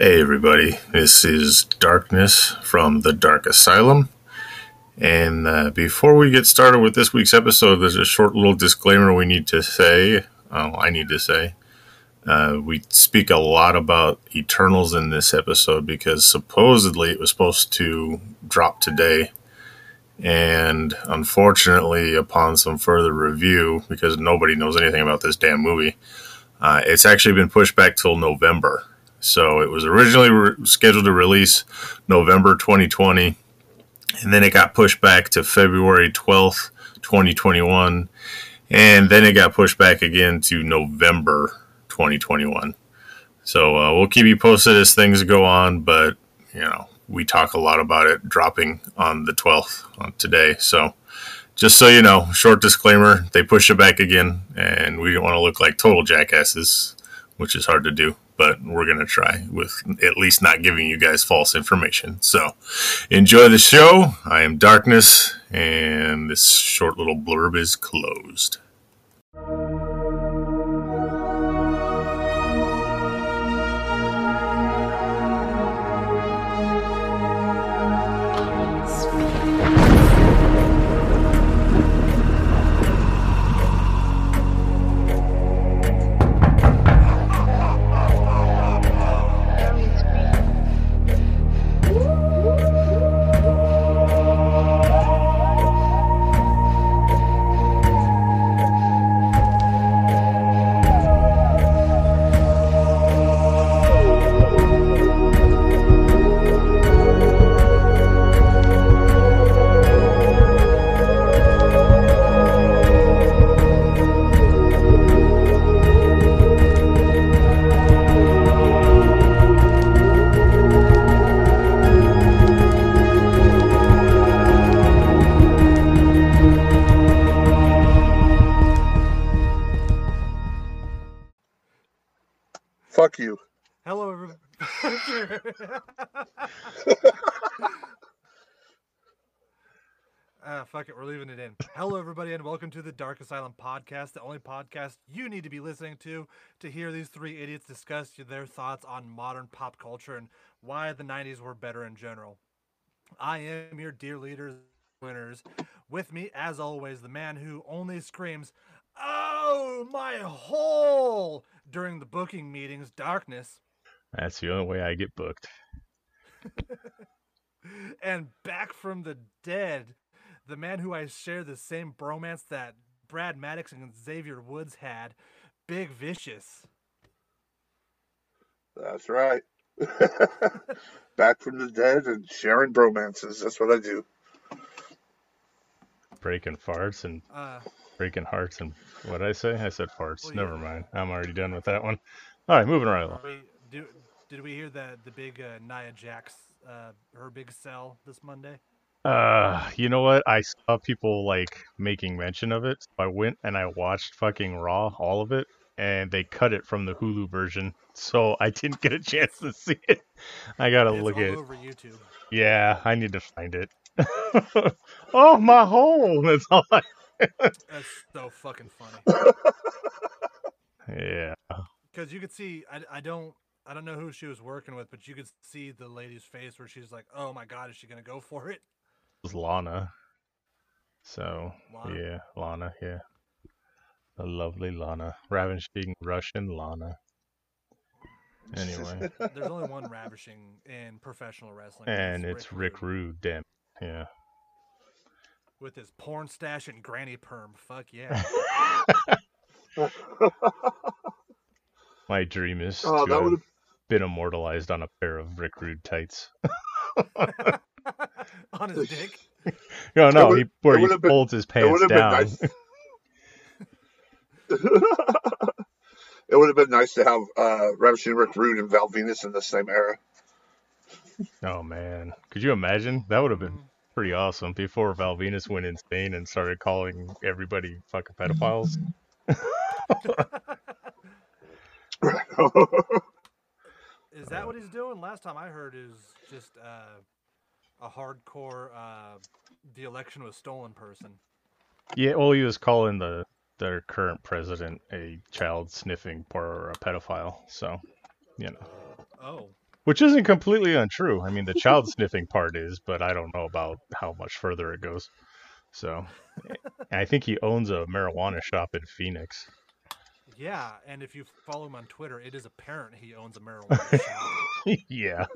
Hey, everybody. This is Darkness from the Dark Asylum. And uh, before we get started with this week's episode, there's a short little disclaimer we need to say. Oh, I need to say. Uh, we speak a lot about Eternals in this episode because supposedly it was supposed to drop today. And unfortunately, upon some further review, because nobody knows anything about this damn movie, uh, it's actually been pushed back till November. So it was originally re- scheduled to release November 2020, and then it got pushed back to February 12th, 2021, and then it got pushed back again to November 2021. So uh, we'll keep you posted as things go on, but you know we talk a lot about it dropping on the 12th on today. So just so you know, short disclaimer: they push it back again, and we don't want to look like total jackasses, which is hard to do but we're going to try with at least not giving you guys false information. So enjoy the show. I am Darkness, and this short little blurb is closed. Dark Asylum podcast, the only podcast you need to be listening to to hear these three idiots discuss their thoughts on modern pop culture and why the 90s were better in general. I am your dear leaders, winners. With me, as always, the man who only screams, Oh, my hole! during the booking meetings, Darkness. That's the only way I get booked. and back from the dead, the man who I share the same bromance that Brad Maddox and Xavier Woods had, Big Vicious. That's right. Back from the dead and sharing bromances. That's what I do. Breaking farts and Uh, breaking hearts and what I say? I said farts. Well, Never yeah. mind. I'm already done with that one. All right, moving right along. we, do, did we hear that the big uh, Nia Jax, uh, her big sell this Monday? Uh, you know what? I saw people like making mention of it. So I went and I watched fucking Raw, all of it, and they cut it from the Hulu version, so I didn't get a chance to see it. I gotta it's look all at. over YouTube. Yeah, I need to find it. oh my hole! That's all. I... That's so fucking funny. Yeah. Because you could see, I, I don't, I don't know who she was working with, but you could see the lady's face where she's like, "Oh my god, is she gonna go for it?" Was Lana. So Lana? yeah, Lana, yeah. The lovely Lana. Ravishing Russian Lana. Anyway. There's only one ravishing in professional wrestling, and it's Rick Rude. Rude, damn. Yeah. with his porn stash and granny perm. Fuck yeah. My dream is Oh, to that would've- been immortalized on a pair of Rick Rude tights. On his dick. No, no, would- he, where he would've been- folds his pants would have been down. nice. it would have been nice to have uh, Ravishing Rick Rude and Val Venis in the same era. Oh man, could you imagine? That would have been Mhm. pretty awesome. Before Val Venis went insane and started calling everybody fucking pedophiles. Is that what he's doing? Last time I heard is just uh, a hardcore uh, the election was stolen person. Yeah, well, he was calling the their current president a child sniffing or a pedophile. So, you know, Oh. which isn't completely untrue. I mean, the child sniffing part is, but I don't know about how much further it goes. So, I think he owns a marijuana shop in Phoenix. Yeah, and if you follow him on Twitter, it is apparent he owns a marijuana shop. yeah,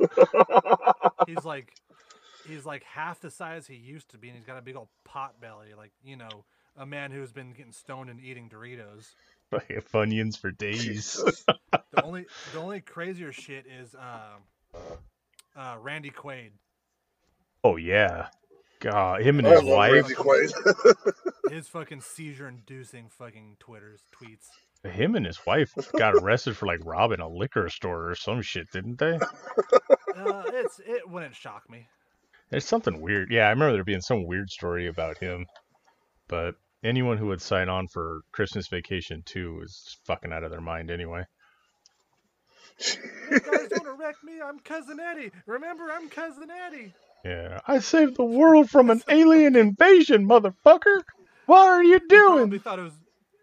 He's like, he's like half the size he used to be, and he's got a big old pot belly, like you know, a man who's been getting stoned and eating Doritos. like Funyuns for days. The only, the only crazier shit is um, uh, Randy Quaid. Oh yeah, God, him and I his love wife. Randy Quaid. His fucking seizure-inducing fucking Twitters tweets. Him and his wife got arrested for like robbing a liquor store or some shit, didn't they? Uh, it's it wouldn't shock me. There's something weird. Yeah, I remember there being some weird story about him. But anyone who would sign on for Christmas Vacation 2 is fucking out of their mind anyway. You guys don't wreck me. I'm cousin Eddie. Remember, I'm cousin Eddie. Yeah, I saved the world from an alien invasion, motherfucker. What are you He probably doing? thought it was.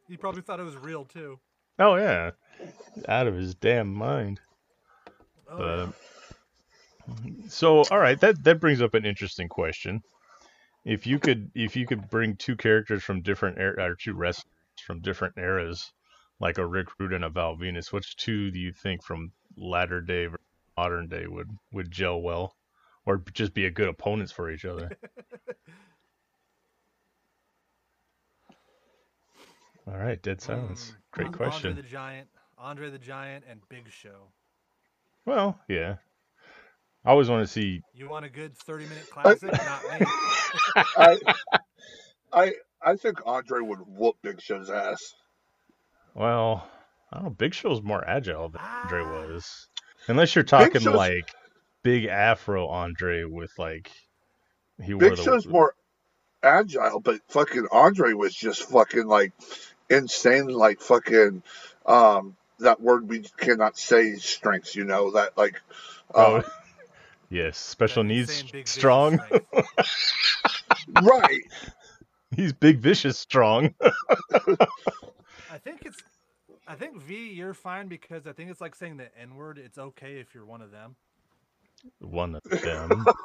He probably thought it was real too. Oh yeah, out of his damn mind. Oh, Uh, yeah. So all right, that that brings up an interesting question. If you could if you could bring two characters from different er- or two wrestlers from different eras, like a Rick Rude and a Val Venis, which two do you think from latter day versus modern day would would gel well, or just be a good opponents for each other? all right, dead silence. Great question. Andre the Giant, Andre the Giant, and Big Show. Well, yeah. I always want to see. You want a good thirty-minute classic? Not me. I, I, I think Andre would whoop Big Show's ass. Well, I don't know. Big Show's more agile than Andre Ah. was, unless you're talking Show's- like big Afro Andre with like he wore Big the Show's more agile, but fucking Andre was just fucking like insane, like fucking um that word we cannot say strengths. You know that like. Oh, Uh, yes, special That needs insane big vicious strong. right. He's big vicious strong. I think it's. I think V, you're fine because I think it's like saying the N word. It's okay if you're one of them. One of them.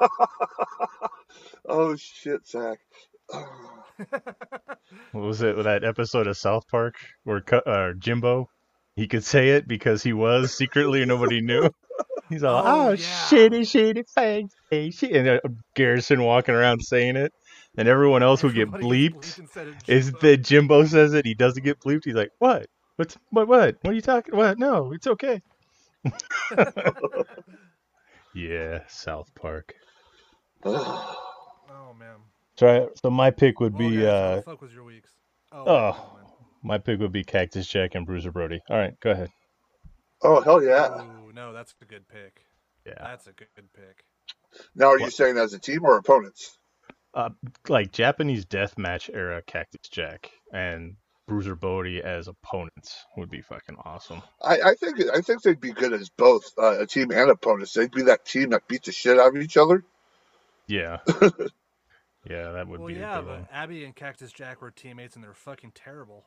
Oh shit, Zach. what was it? That episode of South Park where uh, Jimbo he could say it because he was secretly nobody knew. He's all, Oh, oh, yeah. shitty, shitty hey, shit," and uh, Garrison walking around saying it, and everyone else who get bleeped is that Jimbo says it, he doesn't get bleeped. He's like, what? What's what? What? What are you talking? What? No, it's okay. yeah, South Park. Oh man. So, so my pick would Well, be guys, uh, the fuck was your weeks? Oh. oh. my pick would be Cactus Jack and Bruiser Brody. All right, go ahead. Oh hell yeah! Ooh, no, that's a good pick. Yeah, That's a good, good pick. Now are you saying as a team or opponents? Uh, like Japanese deathmatch era Cactus Jack and Bruiser Brody as opponents would be fucking awesome. I, I think I think they'd be good as both uh, a team and opponents. They'd be that team that beats the shit out of each other. Yeah, yeah, that would Well, be a yeah, good but one. Abby and Cactus Jack were teammates, and they're fucking terrible.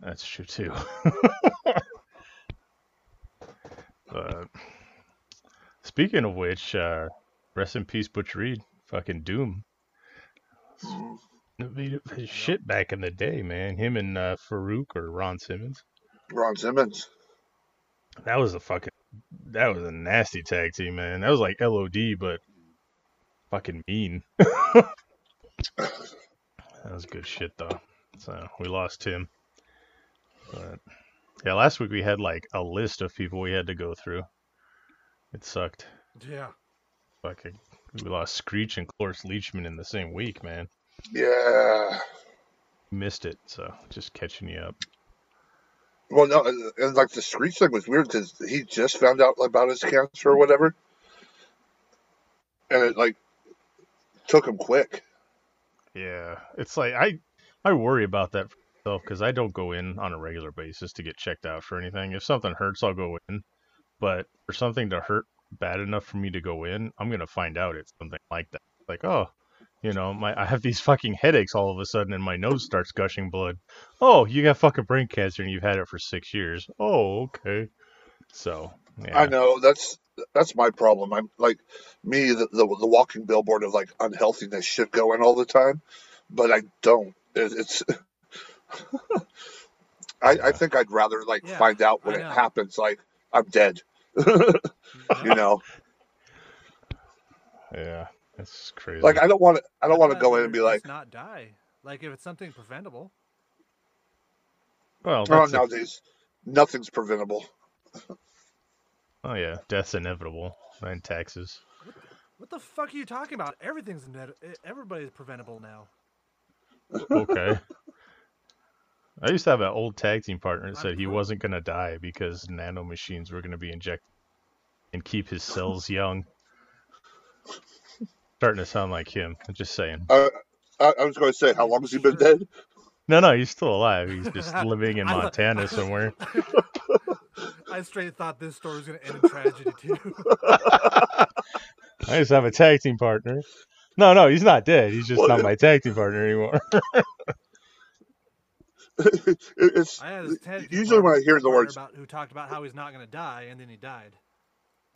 That's true too. but speaking of which, uh, rest in peace, Butch Reed. Fucking Doom. Beat his shit back in the day, man. Him and uh, Farouk or Ron Simmons. Ron Simmons. That was a fucking. That was a nasty tag team, man. That was like LOD, but fucking mean. that was good shit, though. So we lost him. But yeah, last week we had like a list of people we had to go through. It sucked. Yeah. Fucking. We lost Screech and Cloris Leachman in the same week, man. Yeah. Missed it, so just catching you up. Well, no, and, and like the Screech thing was weird because he just found out about his cancer or whatever, and it like took him quick. Yeah, it's like I I worry about that for myself because I don't go in on a regular basis to get checked out for anything. If something hurts, I'll go in, but for something to hurt bad enough for me to go in, I'm gonna find out it's something like that. Like, oh, you know, my I have these fucking headaches all of a sudden, and my nose starts gushing blood. Oh, you got fucking brain cancer and you've had it for six years. Oh, okay. So yeah, I know that's that's my problem. I'm like me, the, the the walking billboard of like unhealthiness should go in all the time, but I don't. It, it's. I, I think I'd rather like Yeah, find out when it happens. Like I'm dead. Mm-hmm. you know, Yeah, that's crazy. like I don't want to. I don't want to go in and be like, not die. Like if it's something preventable. well, oh, that's a- nowadays nothing's preventable. oh yeah, death's inevitable and taxes. What the fuck are you talking about? Everything's net- everybody's preventable now. Okay. I used to have an old tag team partner that said he wasn't gonna die because nano machines were gonna be injected and keep his cells young. Starting to sound like him. I'm just saying. I, I was going to say, how long has he been dead? No, no, he's still alive. He's just living in Montana somewhere. I straight thought this story was gonna end in tragedy too. I just have a tag team partner. No, no, he's not dead. He's just Well, not yeah. my tag team partner anymore. It- it's I had his tag team usually when I hear the partner words, about who talked about how he's not gonna die and then he died.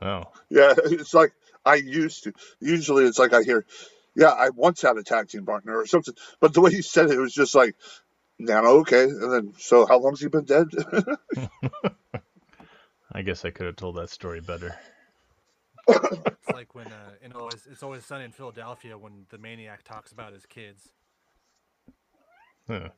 oh, yeah, it's like I used to. Usually, it's like I hear, yeah, I once had a tag team partner or something. But the way you said it, it was just like, Nano, okay. And then, so how long's he been dead? I guess I could have told that story better. It's like when uh, in always it's always sunny in Philadelphia when the maniac talks about his kids. Huh.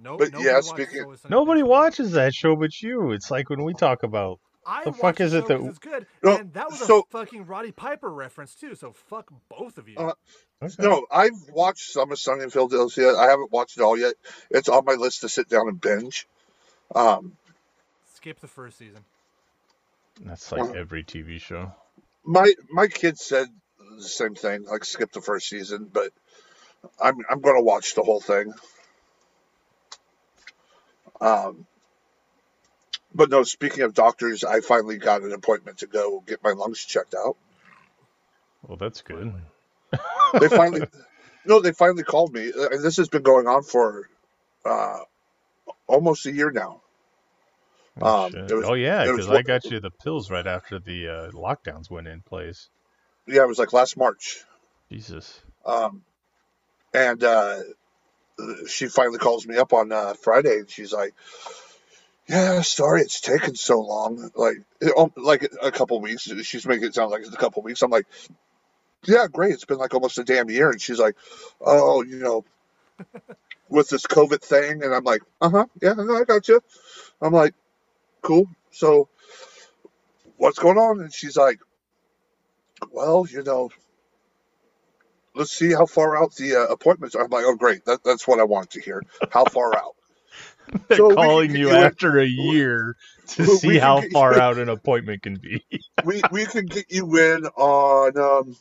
No, But nobody yeah, watches speaking- Always Nobody watches that show but you. It's like when we talk about. I the fuck is it that- 'cause it's good, No, and that was so- a fucking Roddy Piper reference too. So fuck both of you. Uh, Okay. no, I've watched some of Sunny in Philadelphia. I haven't watched it all yet. It's on my list to sit down and binge. Um, Skip the first season. That's like every TV show. my my kid said the same thing, like skip the first season, but I'm I'm gonna watch the whole thing. Um, but no, speaking of doctors, I finally got an appointment to go get my lungs checked out. Well, that's good. They finally, no, they finally called me, and this has been going on for uh, almost a year now. Oh, Um, was- oh yeah, because I got you the pills right after the uh, lockdowns went in place. Yeah, it was like last March. Jesus. Um, and uh, she finally calls me up on uh, Friday, and she's like, "Yeah, sorry, it's taken so long. Like, it, um, like a couple weeks. She's making it sound like it's a couple weeks. I'm like, yeah, great. It's been like almost a damn year. And she's like, oh, you know, with this COVID thing, and I'm like, uh huh, yeah, no, I got you. I'm like, cool. So, what's going on? And she's like, well, you know, let's see how far out the uh, appointments are. I'm like, oh, great. That, that's what I want to hear. How far out? They're So calling get you you in- after a year to We see can how far you- out an appointment can be. we we can get you in on um,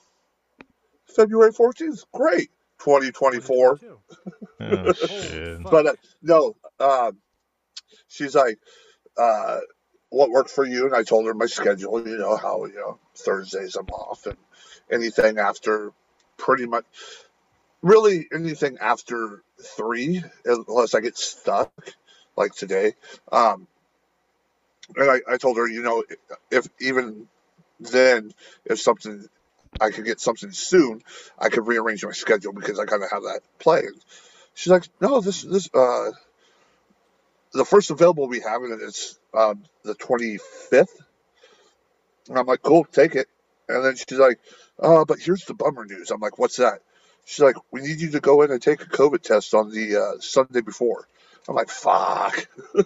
February 14th. Great. 2024. oh shit. But uh, no, um, she's like, uh, what worked for you? And I told her my schedule, you know, how, you know, Thursdays I'm off and anything after pretty much, really anything after three, unless I get stuck like today. Um, and I, I told her, you know, if even then, if something, I could get something soon, I could rearrange my schedule because I kind of have that planned. She's like, no, this this uh, the first available we have, and it's um, the twenty fifth. And I'm like, cool, take it. And then she's like, uh, but here's the bummer news. I'm like, what's that? She's like, we need you to go in and take a COVID test on the uh, Sunday before. I'm like, fuck.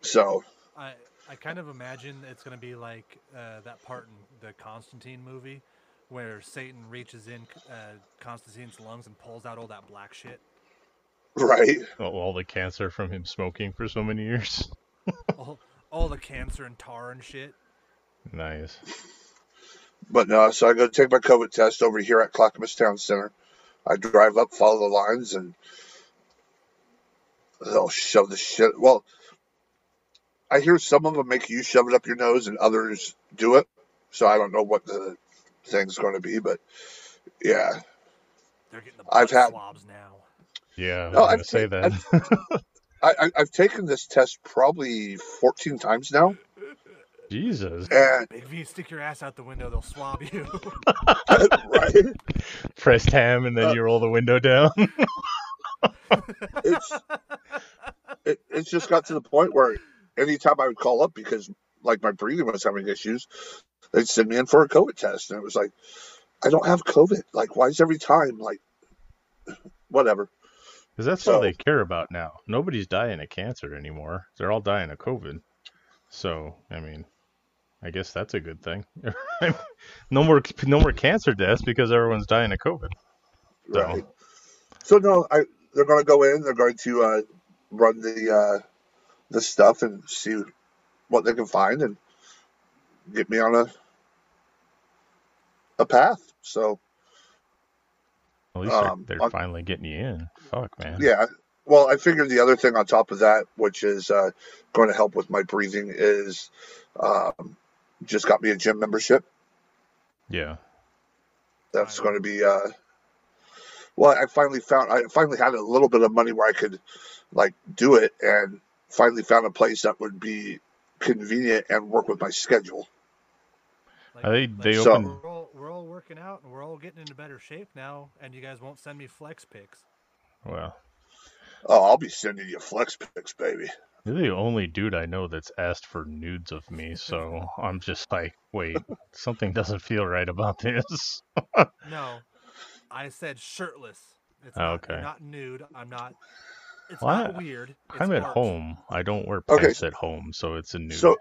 so I I kind of imagine it's gonna be like uh, that part in the Constantine movie where Satan reaches in uh, Constantine's lungs and pulls out all that black shit. right. all, all the cancer from him smoking for so many years. all, all the cancer and tar and shit. Nice. But no, so I go take my COVID test over here at Clackamas Town Center. I drive up, follow the lines, and they'll shove the shit. Well, I hear some of them make you shove it up your nose, and others do it. So I don't know what the thing's going to be, but yeah, They're getting the I've had- swabs now. Yeah, I was Oh, gonna I've say that. I, I, I've taken this test probably 14 times now. Jesus. And Big V, stick your ass out the window. They'll swab you. right, Pressed ham and then Uh, you roll the window down. it's it, it's just got to the point where anytime I would call up because like my breathing was having issues, they'd send me in for a COVID test, and it was like, I don't have COVID. Like, why is every time like, whatever? Because that's So- all they care about now. Nobody's dying of cancer anymore. They're all dying of COVID. So, I mean, I guess that's a good thing. no more, no more cancer deaths because everyone's dying of COVID. So- Right. So no, I they're going to go in. They're going to uh, run the uh, the stuff and see what they can find and get me on a a path. So At least Um, they're, they're on- finally getting you in. Fuck, man. yeah. Well, I figured the other thing on top of that, which is uh, going to help with my breathing, is um, just got me a gym membership. Yeah. That's going to be. Uh, well, I finally found. I finally had a little bit of money where I could, like, do it, and finally found a place that would be convenient and work with my schedule. Like- Are they- like, they So- open. We're all, we're all working out and we're all getting into better shape now, and you guys won't send me flex pics. Well, Oh, I'll be sending you flex pics, baby. You're the only dude I know that's asked for nudes of me. So I'm just like, wait, something doesn't feel right about this. No, I said shirtless. It's Oh, not, okay. not nude. I'm not. It's Well, not I- weird. It's I'm at art. home. I don't wear Okay. pants at home, so it's a nude. So,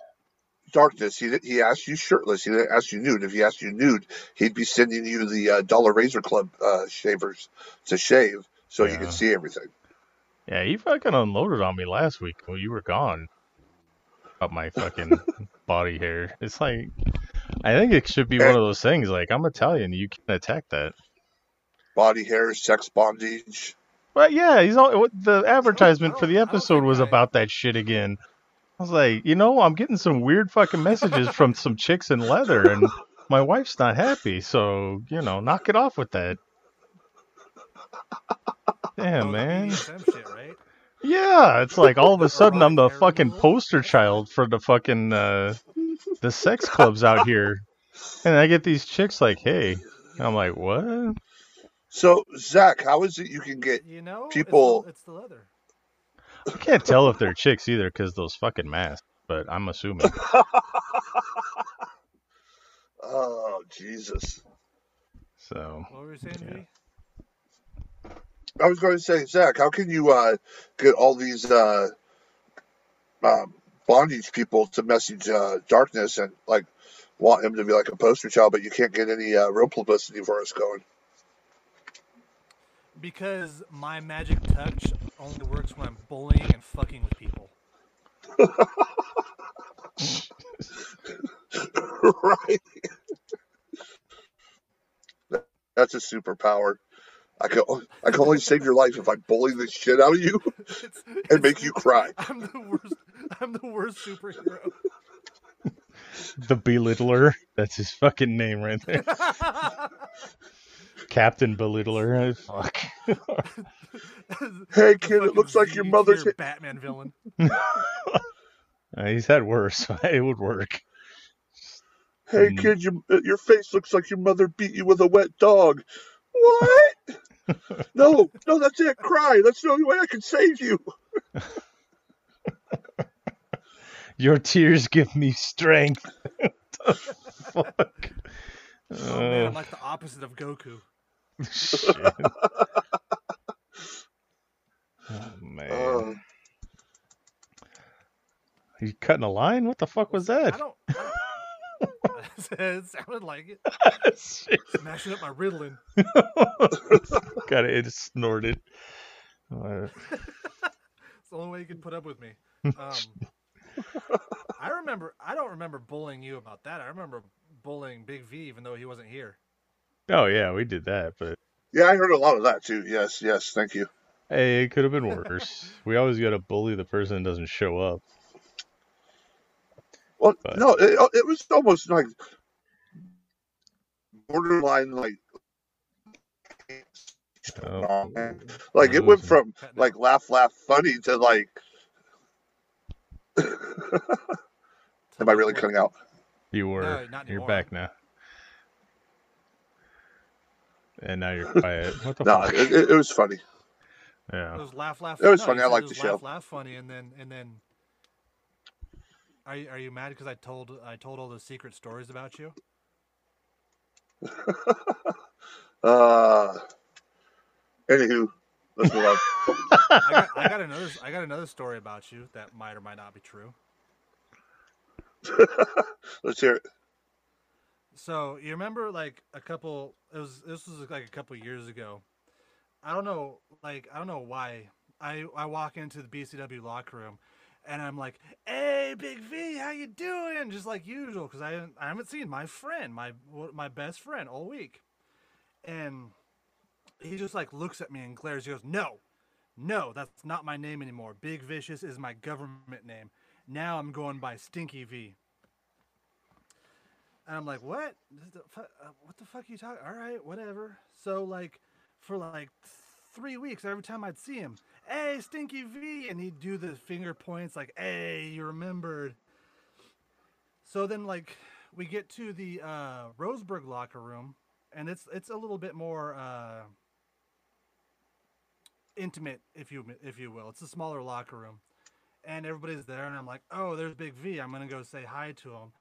darkness. He he asked you shirtless. He didn't ask you nude. If he asked you nude, he'd be sending you the uh, Dollar Razor Club uh, shavers to shave so you could see everything. Yeah, you fucking unloaded on me last week when you were gone. About my fucking body hair. It's like, I think it should be one of those things. Like, I'm Italian, you can't attack that. Body hair, sex bondage. But yeah, he's all what- the advertisement for the episode was about that shit again. I was like, you know, I'm getting some weird fucking messages from some chicks in leather, and my wife's not happy. So you know, knock it off with that. Damn, man. BDSM shit, right? Yeah, it's like all of a sudden I'm the fucking poster child for the fucking uh, the sex clubs out here, and I get these chicks like, hey, I'm like, what? So, Zach, how is it you can get? You know, it's the- People- It's the, leather. I can't tell if they're chicks either because those fucking masks. But I'm assuming. Oh, Jesus. So What were you saying, Yeah. I was going to say, Zach, how can you uh, get all these uh, um, bondage people to message uh, Darkness and like want him to be like a poster child, but you can't get any uh, real publicity for us going? Because my magic touch only works when I'm bullying and fucking with people. right. That's a superpower. I can I can only save your life if I bully the shit out of you It's, and it's- make you cry. I'm the worst. I'm the worst superhero. the belittler, that's his fucking name right there. Captain Belittler. uh, Fuck. Hey kid, it looks like your Z mother's. tier Batman villain. Uh, he's had worse. it would work. Hey Mm. kid, your your face looks like your mother beat you with a wet dog. What? No, no, that's it. Cry. That's the only way I can save you. Your tears give me strength. the fuck. Oh man, I'm like the opposite of Goku. shit. Oh man. Uh, you cutting a line? What the fuck was I that? don't. I don't it sounded like it. Shit. Smashing up my Ritalin. Got it snorted. Uh, It's the only way you can put up with me. Um, I remember. I don't remember bullying you about that. I remember bullying Big V, even though he wasn't here. oh yeah, we did that, but yeah, I heard a lot of that too. Yes, yes, thank you. hey, it could have been worse. we always got to bully the person that doesn't show up. Well, But- no, it, uh, it was almost like borderline, like Oh, like it went from like laugh, laugh, funny to like Am I really cutting out? You were. No, you're back now. And now you're quiet. What the No, fuck? it, it, it was funny. Yeah. It Yeah. was laugh, laugh. It was no, funny, I said liked the was show. Laugh, laugh, funny, and then and then. Are you, are you mad because I told I told all those secret stories about you? Uh, anywho, let's move on. I got, I got another I got another story about you that might or might not be true. let's hear it. So you remember like a couple it was this was like a couple years ago. I don't know like I don't know why. I I walk into the BCW locker room and I'm like, "Hey, Big V, how you doing?" Just like usual cuz I haven't- I haven't seen my friend, my my best friend all week. And he just like looks at me and glares. He goes, "No. No, that's not my name anymore. Big Vicious is my government name. Now I'm going by Stinky V." And I'm like, what? Uh, What the fuck are you talking? All right, whatever. So like, for like three weeks, every time I'd see him, hey, Stinky V, and he'd do the finger points like, hey, you remembered. So then like, we get to the uh, Roseburg locker room, and it's it's a little bit more uh, intimate, if you if you will. It's a smaller locker room, and everybody's there, and I'm like, oh, there's Big V. I'm gonna go say hi to him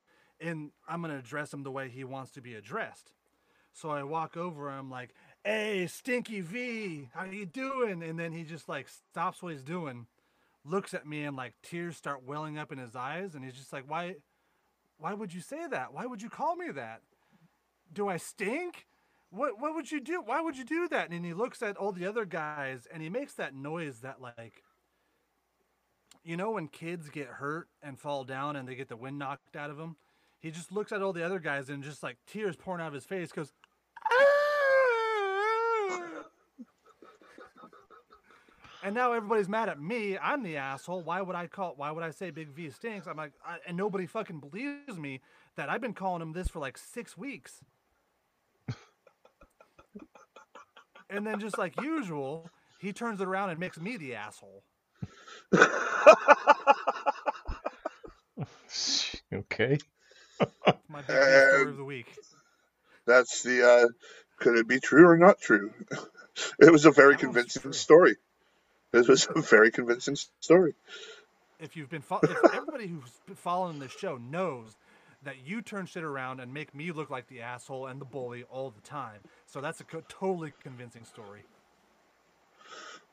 and I'm gonna address him the way he wants to be addressed. So I walk over, I'm like, "Hey, Stinky V, how you doing?" And then he just like stops what he's doing, looks at me, and like tears start welling up in his eyes, and he's just like, "Why, why would you say that? Why would you call me that? Do I stink? What what would you do? Why would you do that?" And he looks at all the other guys, and he makes that noise that like. You know when kids get hurt and fall down and they get the wind knocked out of them? he just looks at all the other guys and just like tears pouring out of his face goes and now everybody's mad at me i'm the asshole why would i call why would i say big v stinks i'm like I, and nobody fucking believes me that i've been calling him this for like six weeks and then just like usual he turns it around and makes me the asshole okay. my big V story of the week That's the. Uh, could it be true or not true? It was a very That convincing true. story. It was a very convincing story. if you've been fo- if everybody who's been following this show knows that you turn shit around and make me look like the asshole and the bully all the time. So that's a co- totally convincing story.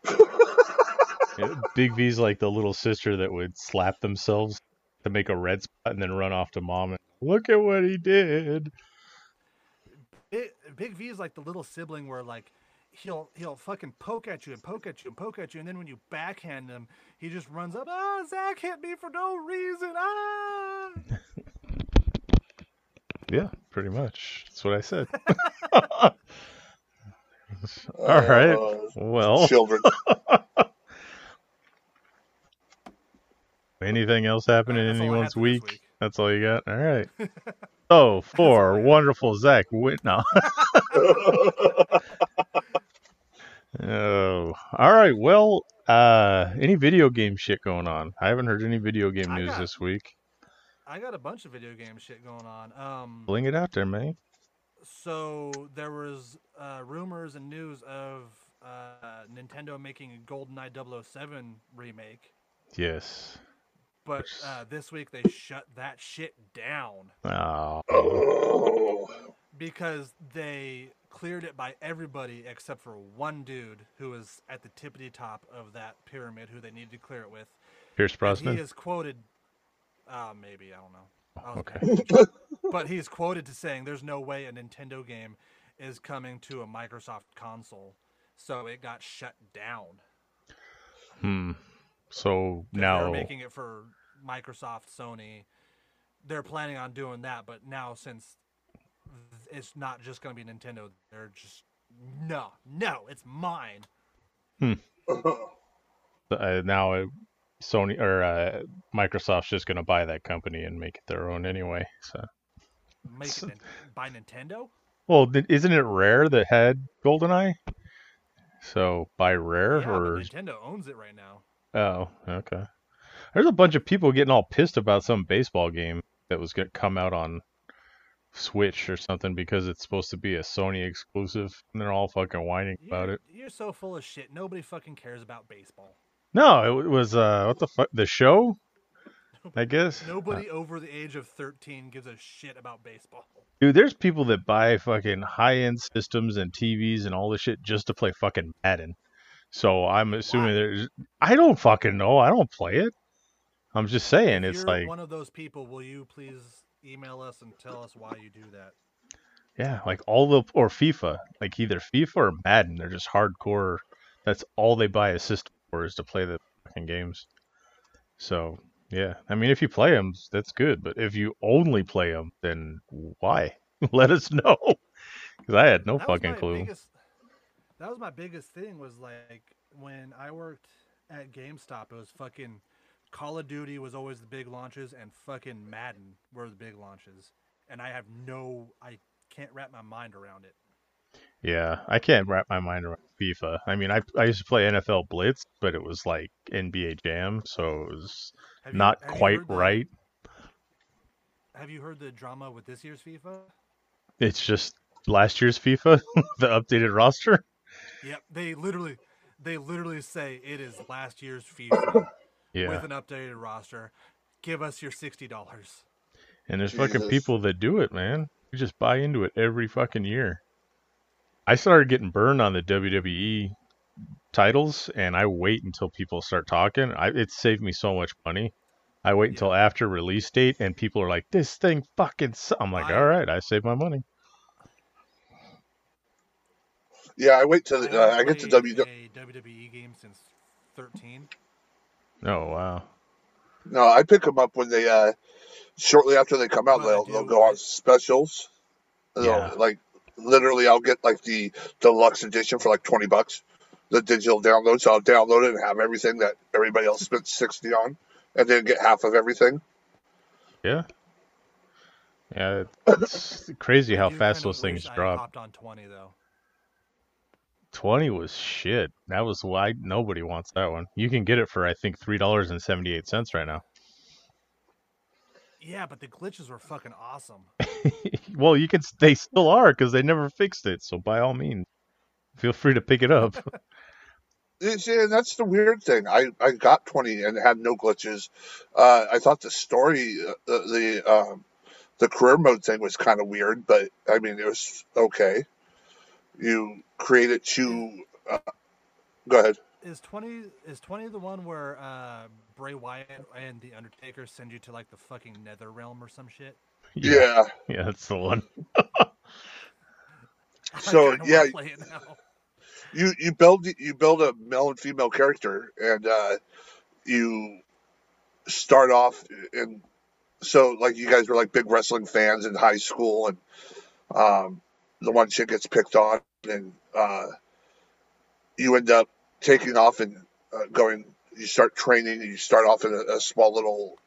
Yeah, Big V's like the little sister that would slap themselves to make a red spot and then run off to mom and look at what he did. Big, Big V is like the little sibling where like he'll he'll fucking poke at you and poke at you and poke at you, and then when you backhand him, he just runs up. Ah, Zach hit me for no reason. Ah. Yeah, pretty much. That's what I said. All right. Uh, Well, children. anything else happen in That's all I had anyone's for this week? That's all you got? All right. So, all for I got. wonderful Zach Whit no. Oh, all right. Well, uh, any video game shit going on? I haven't heard any video game news got- this week. I got a bunch of video game shit going on. Um, Bling it out there, man. so there was uh, rumors and news of uh, Nintendo making a GoldenEye 007 remake, Yes. but uh, this week they shut that shit down Oh, oh. because they cleared it by everybody except for one dude who was at the tippity top of that pyramid who they needed to clear it with. Pierce And Brosnan. he is quoted, uh, maybe I don't know. Okay. but he's quoted to saying, "There's no way a Nintendo game is coming to a Microsoft console." So it got shut down. Hmm. So 'Cause They're now, making it for Microsoft, Sony. They're planning on doing that, but now since it's not just going to be Nintendo, they're just no, no, it's mine. uh, now uh, Sony or uh, Microsoft's just gonna buy that company and make it their own anyway. So, Make it by Nintendo. well, isn't it Rare that had GoldenEye? So by Rare Yeah, or Nintendo owns it right now. oh, okay. There's a bunch of people getting all pissed about some baseball game that was going to come out on Switch or something because it's supposed to be a Sony exclusive, and they're all fucking whining about You're, it. you're so full of shit. Nobody fucking cares about baseball. No, it was uh, what the fuck? The show, I guess. Nobody over the age of 13 gives a shit about baseball. Dude, there's people that buy fucking high end systems and TVs and all this shit just to play fucking Madden. So I'm assuming Why? there's. I don't fucking know. I don't play it. I'm just saying, if it's you're like, one of those people, will you please email us and tell us why you do that? yeah, like all the or FIFA, like either FIFA or Madden. They're just hardcore. That's all they buy a system for is to play the fucking games. So yeah, I mean, if you play them, that's good. But if you only play them, then why? Let us know, because I had no That fucking clue. Biggest, that was my biggest thing was like when I worked at GameStop, it was fucking Call of Duty was always the big launches and fucking Madden were the big launches. And I have no I can't wrap my mind around it. Yeah, I can't wrap my mind around FIFA. I mean, I I used to play NFL Blitz, but it was like NBA Jam, so it was you- not quite heard the- right. Have you heard the drama with this year's FIFA? It's just last year's FIFA, the updated roster. Yep, they literally they literally say it is last year's FIFA Yeah, with an updated roster. Give us your sixty dollars. and there's fucking people that do it, man. You just buy into it every fucking year. I started getting burned on the WWE titles, and I wait until people start talking. I, it saved me so much money. I wait until after release date, and people are like, "This thing fucking." Su-. I'm like, I- "All right, I saved my money." Yeah, I wait till the, uh, I get to haven't W. played a WWE game since thirteen. Oh wow. No, I pick them up when they uh shortly after they come out. Well, they'll they'll go on specials. Yeah. Like literally, I'll get like the deluxe edition for like twenty bucks, the digital download. So I'll download it and have everything that everybody else spent sixty on, and then get half of everything. Yeah. Yeah, it's crazy how fast those things wish I drop. hopped on twenty though. 20 was shit. That was why nobody wants that one. You can get it for I think $3.78 right now. Yeah, but the glitches were fucking awesome. well, you can they still are cuz they never fixed it. So by all means, feel free to pick it up. You see, and that's the weird thing. I, I got 20 and had no glitches. Uh, I thought the story, uh, the the, um, the career mode thing was kind of weird, but I mean, it was okay. You create it to. Uh, go ahead. Is twenty is twenty the one where uh, Bray Wyatt and the Undertaker send you to like the fucking Nether Realm or some shit? Yeah. Yeah, that's the one. So, yeah. play it now. You you build you build a male and female character, and uh, you start off and So, like, you guys were like big wrestling fans in high school, and um, the one chick gets picked on, and uh, you end up taking off and uh, going. You start training, and you start off in a, a small little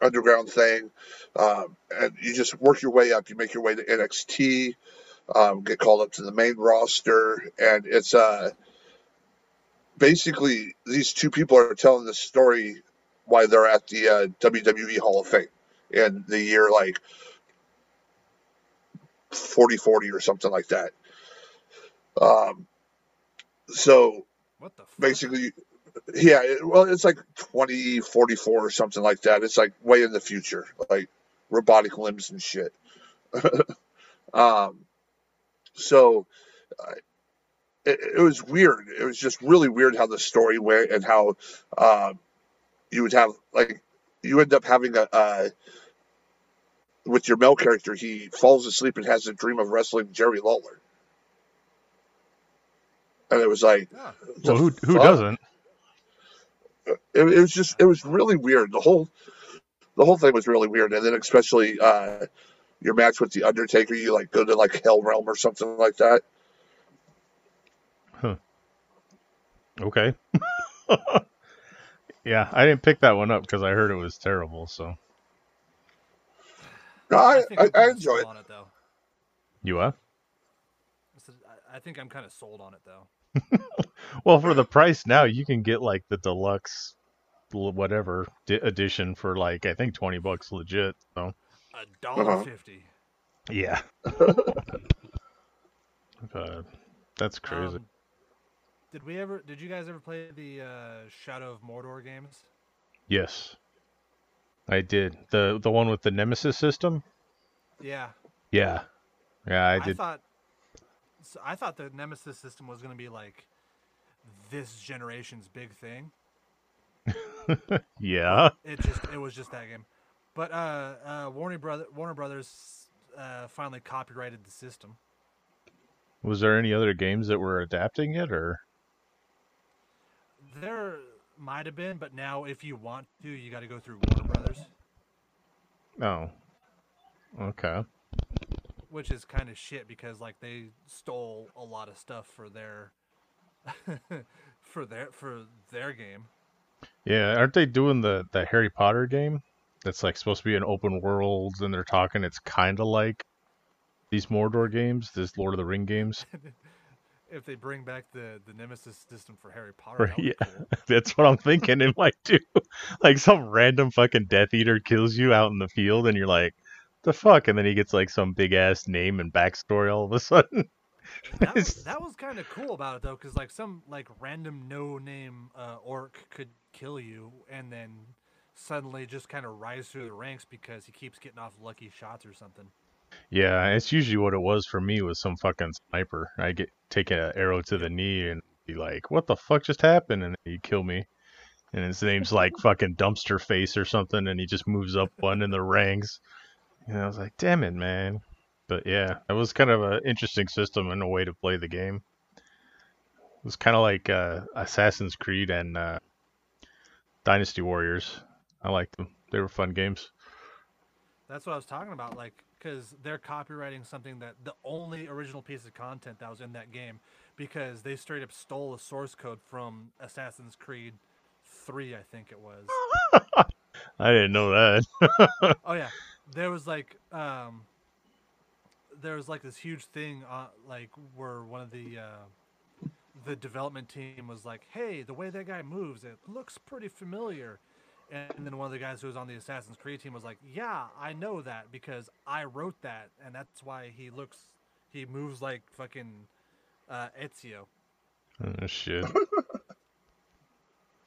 underground thing, um, and you just work your way up. You make your way to NXT, um, get called up to the main roster, and it's uh, basically these two people are telling the story why they're at the uh, WWE Hall of Fame in the year like 40 40 or something like that. Um, so What the fuck? basically, yeah, it, well, it's like 2044 or something like that. It's like way in the future, like robotic limbs and shit. um, so uh, it, it was weird. It was just really weird how the story went and how um, you would have like you end up having a. Uh, with your male character, he falls asleep and has a dream of wrestling Jerry Lawler, and it was like, Yeah. Well, who who fuck? doesn't? it, it was just it was really weird the whole the whole thing was really weird and then especially uh your match with the undertaker you like go to like hell realm or something like that Okay. yeah, I didn't pick that one up because I heard it was terrible. So no, I, I, I'm I enjoy it On it though. you are? I said, I- I think I'm kind of sold on it though. Well, for the price now, you can get like the deluxe whatever di- edition for like I think twenty bucks legit. So A dollar Uh-huh. fifty. yeah, uh, that's crazy. Um, did we ever? Did you guys ever play the uh, Shadow of Mordor games? yes, I did the the one with the Nemesis system. Yeah, Yeah, yeah, I did. I, thought. So I thought the Nemesis system was going to be like this generation's big thing. yeah, It just it was just that game. But uh, uh, Warner Brother Warner Brothers uh, finally copyrighted the system. was there any other games that were adapting it or? There might have been, but now if you want to, you got to go through Warner Brothers, Oh, okay. which is kind of shit because like they stole a lot of stuff for their for their for their game. Yeah, aren't they doing the the Harry Potter game? That's like supposed to be an open world, and they're talking. It's kind of like these Mordor games, this Lord of the Ring games. If they bring back the the Nemesis system for Harry Potter, Right, that yeah. cool. That's what I'm thinking. It might do. Like some random fucking Death Eater kills you out in the field, and you're like, "The fuck?" And then he gets like some big ass name and backstory all of a sudden. that was, that was kind of cool about it though, because like some like random no name uh, orc could kill you, and then suddenly just kind of rise through the ranks because he keeps getting off lucky shots or something. Yeah, it's usually what it was for me was some fucking sniper. I get take an arrow to the knee and be like, "What the fuck just happened?" And he'd kill me. And his name's like fucking dumpster face or something, and he just moves up one in the ranks. And I was like, "Damn it, man!" But yeah, it was kind of an interesting system and a way to play the game. It was kind of like uh, Assassin's Creed and uh, Dynasty Warriors. I liked them; they were fun games. That's what I was talking about, like because they're copywriting something that the only original piece of content that was in that game, because they straight up stole the source code from Assassin's Creed Three, I think it was. I didn't know that. oh yeah, there was like um, there was like this huge thing, uh, like where one of the uh, the development team was like, "Hey, the way that guy moves, it looks pretty familiar." And then one of the guys who was on the Assassin's Creed team was like, "Yeah, I know that because I wrote that, and that's why he looks, he moves like fucking uh, Ezio." Oh shit.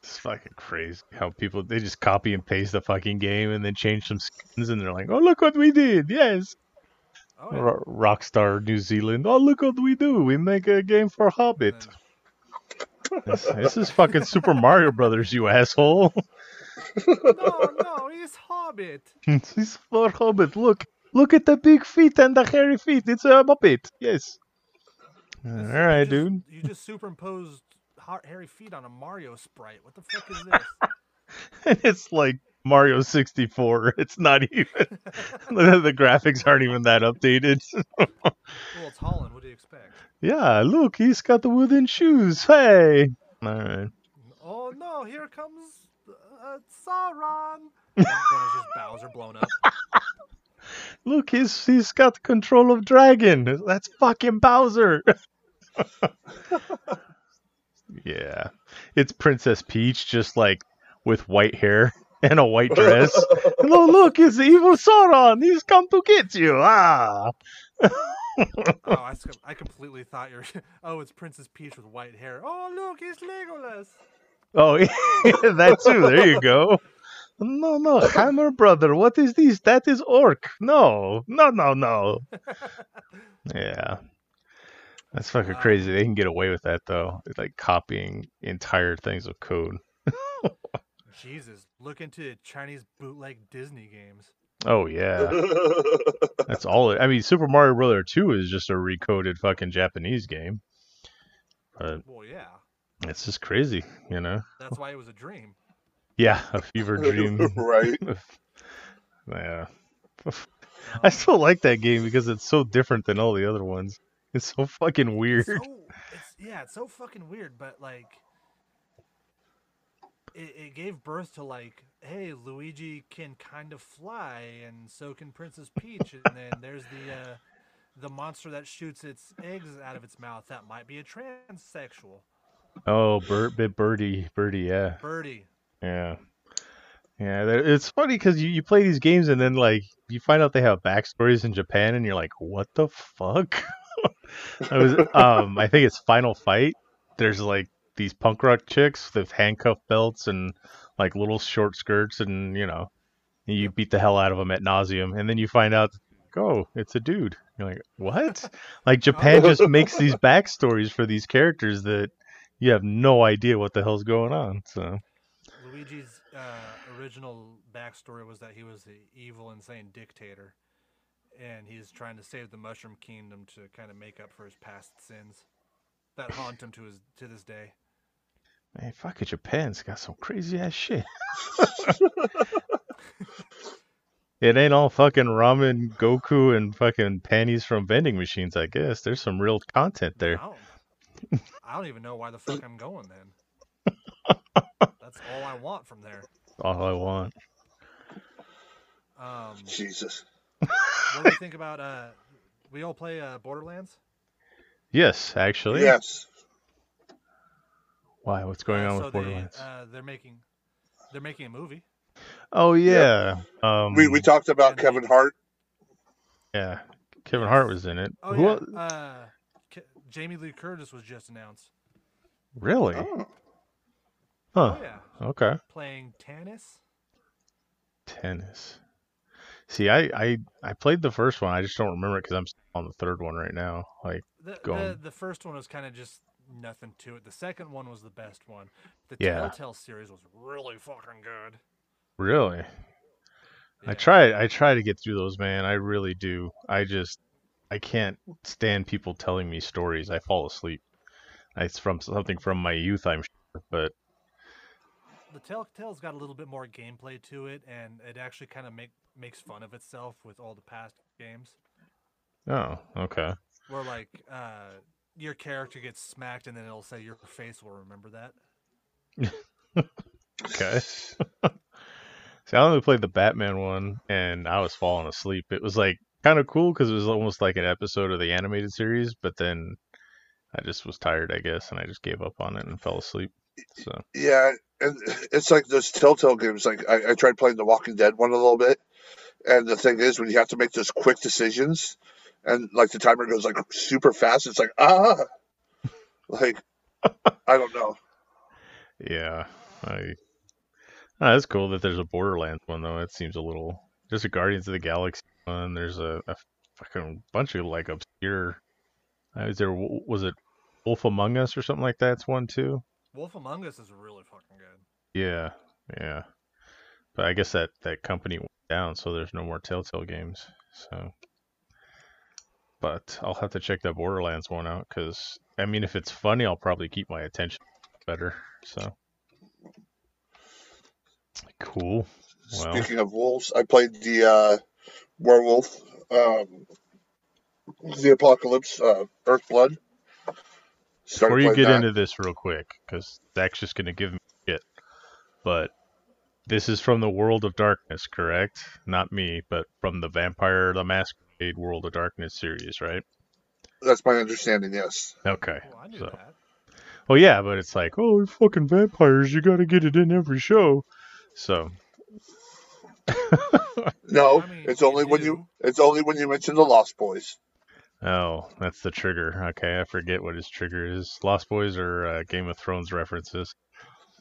It's fucking crazy how people they just copy and paste the fucking game and then change some skins and they're like, "Oh, look what we did!" Yes, Oh, yeah. Ro- Rockstar New Zealand. Oh, look what we do! We make a game for Hobbit. then- This, this is fucking Super Mario Brothers, you asshole! no, no, he's Hobbit. he's for Hobbit. Look, look at the big feet and the hairy feet. It's a Muppet. Yes. All right, you just, dude. You just superimposed hairy feet on a Mario sprite. What the fuck is this? And it's like Mario 64. It's not even. the, the graphics aren't even that updated. well, it's Holland. What do you expect? yeah, look, he's got the wooden shoes. Hey. All right. Oh no! Here comes uh, Sauron. and then it's just Bowser blown up. Look, he's he's got control of dragon. That's fucking Bowser. yeah, it's Princess Peach, just like with white hair and a white dress. no, look, it's evil Sauron. He's come to get you. Ah. Oh, I completely thought you're. Oh, it's Princess Peach with white hair. Oh, look, it's Legolas. Oh, that too. There you go. No, no, Hammer brother. What is this? That is orc. No, no, no, no. Yeah, that's fucking crazy. They can get away with that though, like copying entire things of code. Jesus, look into Chinese bootleg Disney games. Oh yeah, that's all. It, I mean, Super Mario Brother Two is just a recoded fucking Japanese game, but Well, yeah, it's just crazy, you know. that's why it was a dream. Yeah, a fever dream. right. yeah. I still like that game because it's so different than all the other ones. It's so fucking weird. so it's yeah, it's so fucking weird, but like it, it gave birth to like, hey, Luigi can kind of fly, and so can Princess Peach, and then there's the uh, the monster that shoots its eggs out of its mouth. That might be a transsexual Oh, bird, bit birdie, birdie, yeah, birdie. yeah. Yeah, it's funny because you, you play these games and then like you find out they have backstories in Japan and you're like, what the fuck? I was um I think it's Final Fight. There's like these punk rock chicks with handcuff belts and like little short skirts and you know you beat the hell out of them at nauseum and then you find out oh it's a dude you're like what like japan just makes these backstories for these characters that you have no idea what the hell's going on so. Luigi's uh, original backstory was that he was the evil, insane dictator, and he's trying to save the Mushroom Kingdom to kind of make up for his past sins that haunt him to his to this day. man fucking japan's got some crazy ass shit. It ain't all fucking ramen goku and fucking panties from vending machines i guess. There's some real content there I don't even know why the fuck I'm going then. That's all I want from there. all i want Um, Jesus. what do you think about? Uh, we all play uh, Borderlands. yes actually Yes. why what's going Uh, on so with they, borderlands uh, they're making they're making a movie. oh yeah um We we talked about Kevin Hart. Yeah, Kevin Hart was in it. Oh Who yeah, uh, K- Jamie Lee Curtis was just announced. really? Oh. Huh. Oh yeah, Okay. playing tennis. Tennis. See, I, I I played the first one. I just don't remember it because I'm on the third one right now. Like, The, Go the the first one was kind of just nothing to it. The second one was the best one. The Yeah. Telltale series was really fucking good. really? I try I try to get through those, man. I really do. I just I can't stand people telling me stories. I fall asleep. It's from something from my youth, I'm sure, but The Telltale's got a little bit more gameplay to it, and it actually kind of make makes fun of itself with all the past games. oh, okay. Where like uh, your character gets smacked, and then it'll say your face will remember that. Okay. See, I only played the Batman one, and I was falling asleep. It was like kind of cool because it was almost like an episode of the animated series, but then I just was tired, I guess, and I just gave up on it and fell asleep. So Yeah, and it's like those Telltale games. Like I, I tried playing the Walking Dead one a little bit, and the thing is, when you have to make those quick decisions, and like the timer goes like super fast, it's like ah, like I don't know. yeah, I. Oh, that's cool that there's a Borderlands one though. It seems a little. There's a Guardians of the Galaxy one. There's a, a fucking bunch of like obscure. Uh, is there was it Wolf Among Us or something like that's one too? Wolf Among Us is really fucking good. Yeah, yeah. But I guess that that company went down, so there's no more Telltale games. So, but I'll have to check that Borderlands one out because I mean, if it's funny, I'll probably keep my attention better. So, cool. Well, Speaking of wolves, I played the uh, werewolf, um, the apocalypse, uh, Earthblood. Started before you get that. into this real quick, because that's just gonna give me shit, but this is from the World of Darkness, correct? Not me, but from the Vampire the Masquerade World of Darkness series, right? That's my understanding. Yes. Okay. Oh, I knew so. that. Well, yeah, but it's like, oh, fucking vampires, you gotta get it in every show. So, No, I mean, it's only when do. you it's only when you mention the Lost Boys. oh, that's the trigger. Okay, I forget what his trigger is. Lost Boys or uh, Game of Thrones references.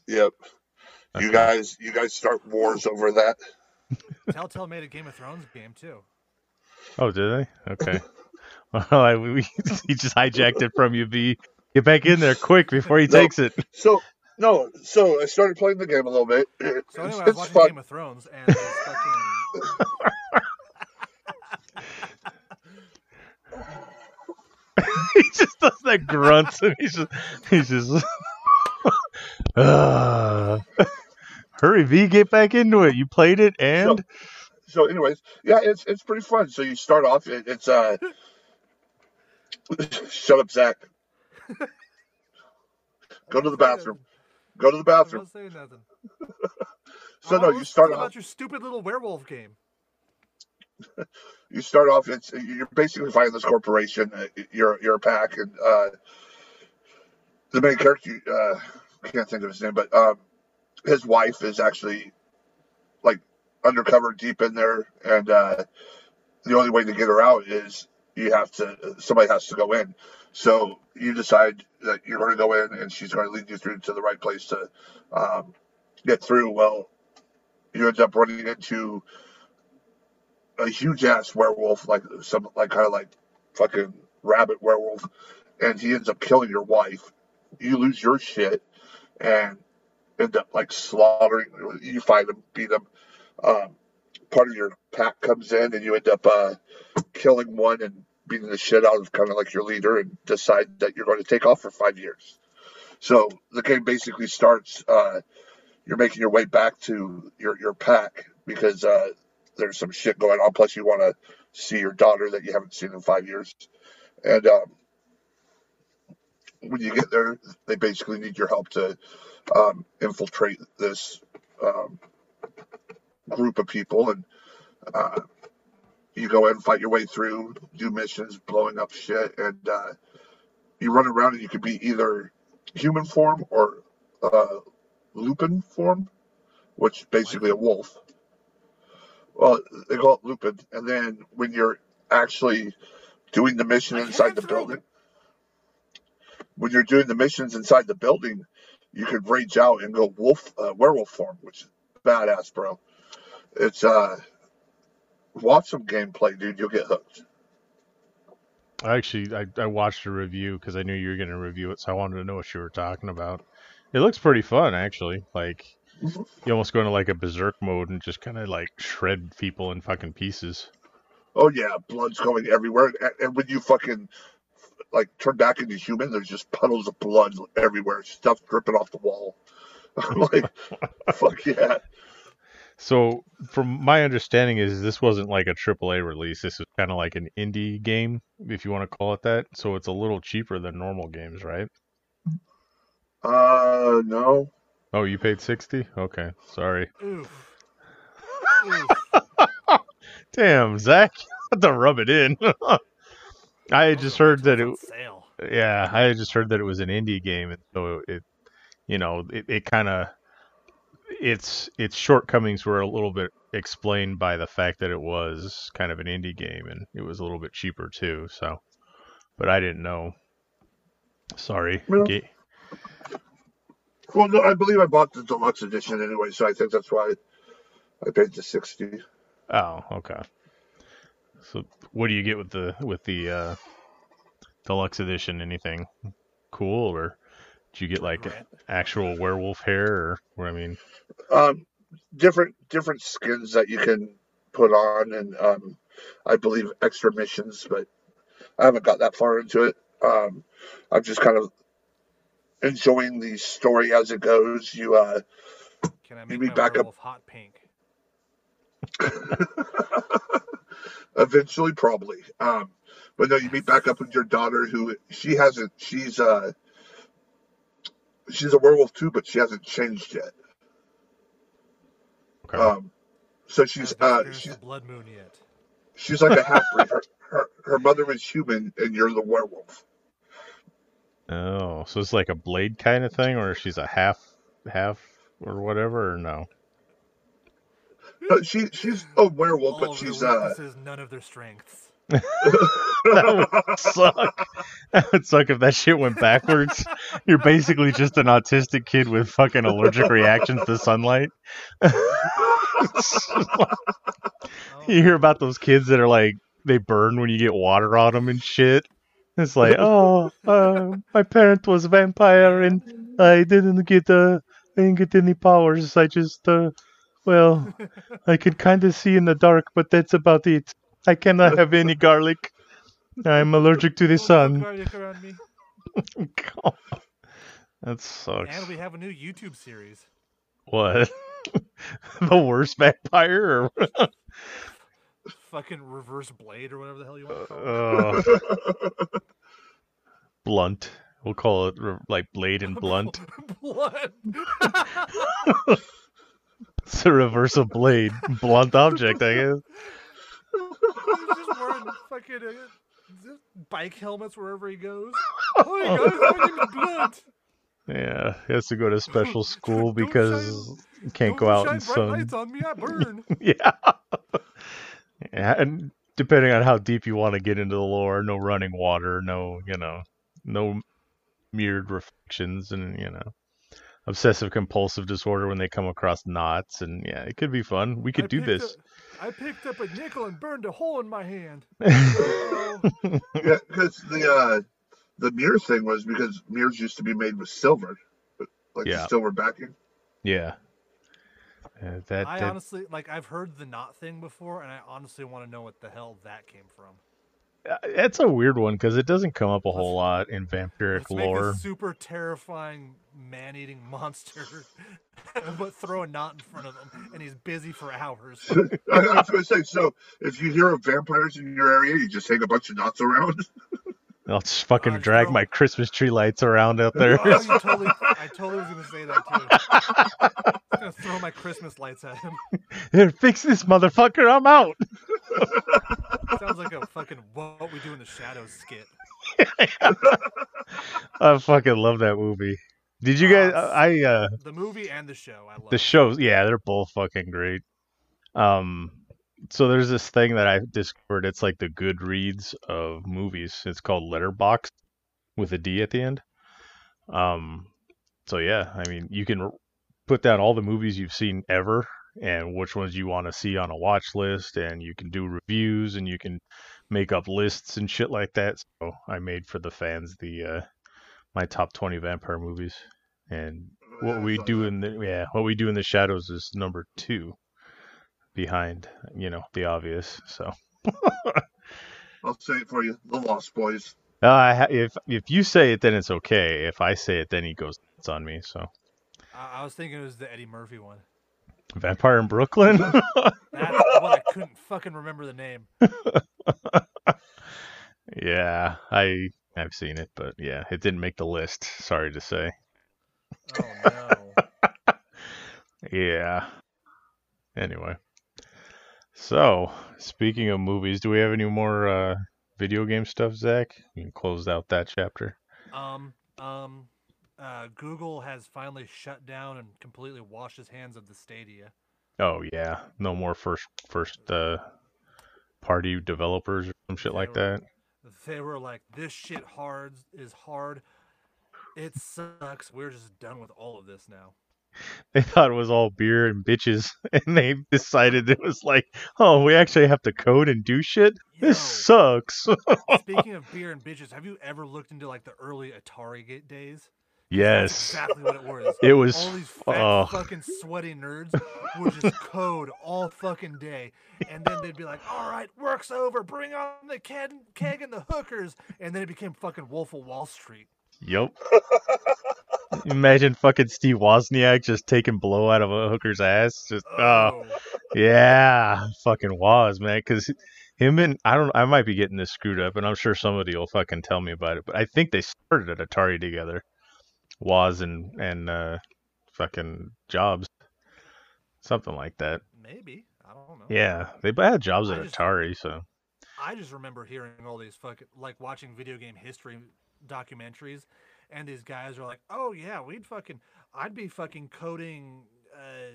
Yep. You guys, you guys start wars over that. Telltale made a Game of Thrones game too. Oh, did they? Okay. well, I, we, he just hijacked it from you, B. Get back in there quick before he No. takes it. So no, so I started playing the game a little bit. So anyway, I was watching fun. Game of Thrones, and there's fucking he just does that grunts and he's just he's just Ah. hurry v get back into it you played it and So, anyways, yeah, it's it's pretty fun. So you start off. It, it's uh, shut up, Zach. Go to the bathroom. Go to the I'm bathroom. not saying nothing. So Oh, no, you start off. about your stupid little werewolf game. you start off it's you're basically fighting this corporation uh, you're you're a pack and uh the main character uh can't think of his name but um his wife is actually like undercover deep in there, and uh, the only way to get her out is you have to somebody has to go in. So you decide that you're going to go in, and she's going to lead you through to the right place to um, get through. Well, you end up running into a huge ass werewolf, like some like kind of like fucking rabbit werewolf, and he ends up killing your wife. You lose your shit and end up like slaughtering. You fight him, beat him. Um, part of your pack comes in, and you end up uh, killing one and beating the shit out of kind of like your leader, and decide that you're going to take off for five years. So the game basically starts. Uh, you're making your way back to your your pack because uh, there's some shit going on. Plus, you want to see your daughter that you haven't seen in five years, and um, when you get there, they basically need your help to um, infiltrate this um, group of people, and uh, you go in, fight your way through, do missions, blowing up shit, and uh, you run around, and you can be either human form or uh, lupin form, which is basically a wolf. Well, they call it lupin, and then when you're actually doing the mission inside the building, when you're doing the missions inside the building, you could rage out and go wolf, uh, werewolf form, which is badass, bro. It's uh, watch some gameplay, dude. You'll get hooked. I actually I, I watched a review because I knew you were going to review it, so I wanted to know what you were talking about. It looks pretty fun, actually. Like Mhm. you almost go into like a berserk mode and just kind of like shred people in fucking pieces. Oh yeah, blood's going everywhere, and, and when you fucking like turn back into human, there's just puddles of blood everywhere, stuff dripping off the wall. I'm like, fuck yeah. So, from my understanding, is this wasn't like a AAA release. This is kind of like an indie game, if you want to call it that. So it's a little cheaper than normal games, right? Uh, no. Oh, you paid sixty? Okay, sorry. Oof. Oof. Damn, Zach, you had to rub it in. I had just heard that it. Sale. Yeah, I had just heard that it was an indie game, and so it, you know, it, it kind of its its shortcomings were a little bit explained by the fact that it was kind of an indie game, and it was a little bit cheaper too. So, but I didn't know. Sorry. Well- Ga- Well, no, I believe I bought the deluxe edition anyway, so I think that's why I paid the sixty. Oh, okay. So, what do you get with the with the uh, deluxe edition? Anything cool, or did you get like Right. actual werewolf hair, or what? I mean, Um, different different skins that you can put on, and um, I believe extra missions, but I haven't got that far into it. Um, I'm just kind of enjoying the story as it goes. You uh, Can I You make mean my back up- werewolf hot pink? eventually, probably. Um, but no, you meet back up with your daughter, who she hasn't. She's uh, she's a werewolf too, but she hasn't changed yet. okay. Um, so she's Haven't uh, she's the blood moon yet. she's like a half breed. Her, her her mother was human, and you're the werewolf. oh, so it's like a blade kind of thing, or she's a half half or whatever, or no? No, she she's a werewolf, All but she's their uh. weaknesses, none of their strengths. that would suck. That would suck if that shit went backwards. You're basically just an autistic kid with fucking allergic reactions to sunlight. You hear about those kids that are like they burn when you get water on them and shit. It's like, oh, uh, my parent was a vampire and I didn't get uh, I didn't get any powers. I just uh, well, I could kind of see in the dark, but that's about it. I cannot have any garlic. I'm allergic to the sun. garlic around me. God, that sucks. And we have a new YouTube series. What? the worst vampire? Or Fucking reverse blade or whatever the hell you want to call it. uh, blunt? We'll call it like blade and blunt. Blood. It's a reverse of blade, blunt object, I guess. He's just wearing fucking uh, bike helmets wherever he goes. Oh, my is Blunt. Yeah, he has to go to special school because shine- he can't go out in sun. lights on me, I burn. yeah. yeah, and depending on how deep you want to get into the lore, no running water, no, you know, no mirrored reflections, and you know, obsessive compulsive disorder when they come across knots, and yeah, it could be fun. We could I do this. up- I picked up a nickel and burned a hole in my hand. Yeah, because the uh, the mirror thing was because mirrors used to be made with silver, like Yeah. silver backing. yeah. Uh, that, I that honestly like I've heard the knot thing before, and I honestly want to know what the hell that came from. uh, it's a weird one because it doesn't come up a whole lot in vampiric Let's make lore. a super terrifying man-eating monster, but throw a knot in front of him, and he's busy for hours. I, I was going to say, so if you hear of vampires in your area, you just hang a bunch of knots around. I'll just fucking Uh, drag throw- my Christmas tree lights around out there. Oh, totally, I totally was gonna say that too. I'm gonna throw my Christmas lights at him. Here, fix this motherfucker. I'm out. Sounds like a fucking what we do in the shadows skit. I fucking love that movie. Did you guys? Uh, I uh The movie and the show, I love. the shows. Yeah, they're both fucking great. Um, so there's this thing that I discovered. It's like the Goodreads of movies. It's called Letterbox with a D at the end. Um, so yeah, I mean, you can put down all the movies you've seen ever and which ones you want to see on a watch list, and you can do reviews and you can make up lists and shit like that. So I made for the fans the uh, my top 20 vampire movies, and what we do in the yeah what we do in the shadows is number two behind you know the obvious so I'll say it for you, the Lost Boys. uh, if if you say it then it's okay if i say it then he goes nuts on me so I, I was thinking it was the Eddie Murphy one. vampire in brooklyn That's what I couldn't fucking remember the name. yeah i i've seen it but yeah it didn't make the list sorry to say Oh no. yeah anyway so speaking of movies do we have any more uh video game stuff zach you can close out that chapter Um, um, uh, Google has finally shut down and completely washed his hands of the Stadia. Oh yeah, no more first first uh party developers or some shit They like were- that. They were like, "This shit hard is hard. It sucks. We're just done with all of this now." They thought it was all beer and bitches, and they decided it was like, oh, we actually have to code and do shit. This sucks. Speaking of beer and bitches, have you ever looked into like the early Atari ga- days? That's yes, exactly what it was. it was. all these fat oh. fucking sweaty nerds who would just code all fucking day, and then they'd be like, "All right, work's over. Bring on the keg, keg and the hookers," and then it became fucking Wolf of Wall Street. Yep. Imagine fucking Steve Wozniak just taking blow out of a hooker's ass. Just oh. Oh, Yeah, fucking was, man. Because him and I don't, I might be getting this screwed up, and I'm sure somebody will fucking tell me about it. But I think they started at Atari together, Woz and and uh, fucking Jobs, something like that. maybe. I don't know. Yeah, they had jobs at just- Atari, so. I just remember hearing all these fucking like watching video game history documentaries, and these guys are like, "Oh yeah, we'd fucking, I'd be fucking coding, uh,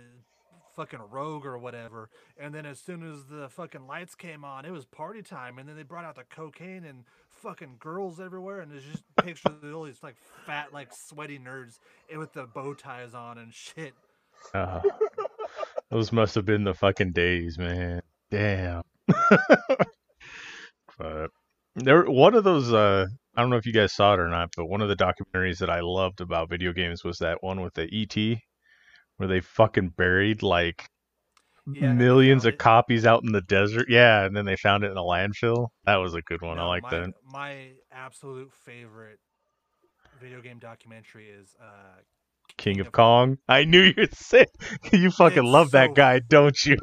fucking Rogue or whatever," and then as soon as the fucking lights came on, it was party time, and then they brought out the cocaine and fucking girls everywhere, and there's just pictures of all these like fat, like sweaty nerds with the bow ties on and shit. uh, those must have been the fucking days, man. Damn. but there, one of those. Uh, I don't know if you guys saw it or not, but one of the documentaries that I loved about video games was that one with the ET, where they fucking buried like Yeah, and then they millions of copies out in the desert. Yeah, and then they found it in a landfill. That was a good one. I like my, that. My absolute favorite video game documentary is uh, King of of Kong. I knew you'd say you fucking It's love that so- guy, don't you?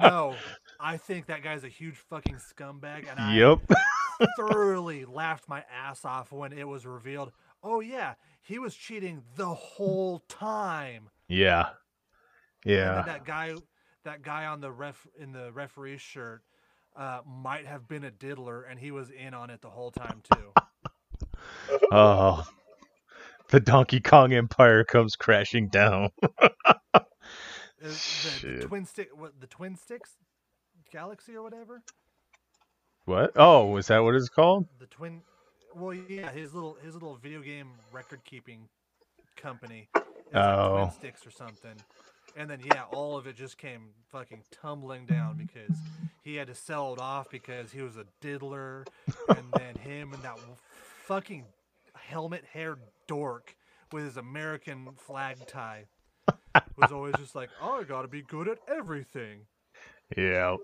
no, I think that guy's a huge fucking scumbag, and I yep. thoroughly laughed my ass off when it was revealed. Oh yeah, he was cheating the whole time. Yeah. And Yeah. then that guy, that guy on the ref in the referee shirt, uh, might have been a diddler, and he was in on it the whole time too. Oh, the Donkey Kong Empire comes crashing down. Is Shit. the twin stick, what the twin sticks galaxy or whatever? What? Oh, is that what it's called? The twin. Well, yeah, his little his little video game record keeping company. It's like Oh. Twin sticks or something. And then yeah, all of it just came fucking tumbling down because he had to sell it off because he was a diddler, and then him and that fucking helmet haired dork with his American flag tie was always just like, oh, I gotta be good at everything. Yeah.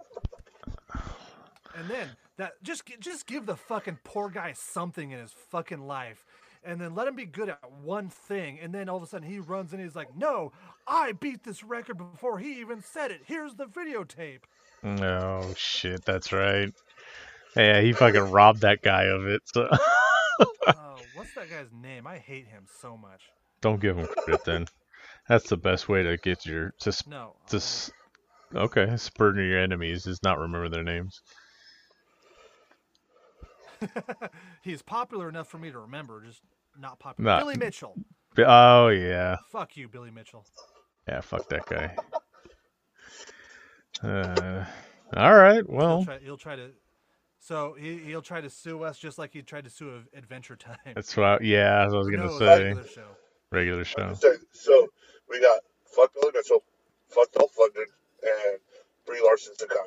And then that just just give the fucking poor guy something in his fucking life, and then let him be good at one thing, and then all of a sudden he runs in, he's like, "No, I beat this record before he even said it. Here's the videotape." Oh shit, that's right. Yeah, he fucking robbed that guy of it. So oh, what's that guy's name? I hate him so much. don't give him credit then. That's the best way to get your to sp- No, to s- okay spurn your enemies is not remember their names. he's popular enough for me to remember, just not popular. Not- Billy Mitchell. Bi- Oh yeah, Fuck you, Billy Mitchell. yeah. Fuck that guy. Uh, all right. He'll Well, try, he'll try to. So he he'll try to sue us just like he tried to sue Adventure Time. that's what. I, yeah, that's what I was gonna No, say. regular show. Regular show. Understand? So we got fuck Billy Mitchell, fuck Dolph Lundgren, and Brie Larson's the con.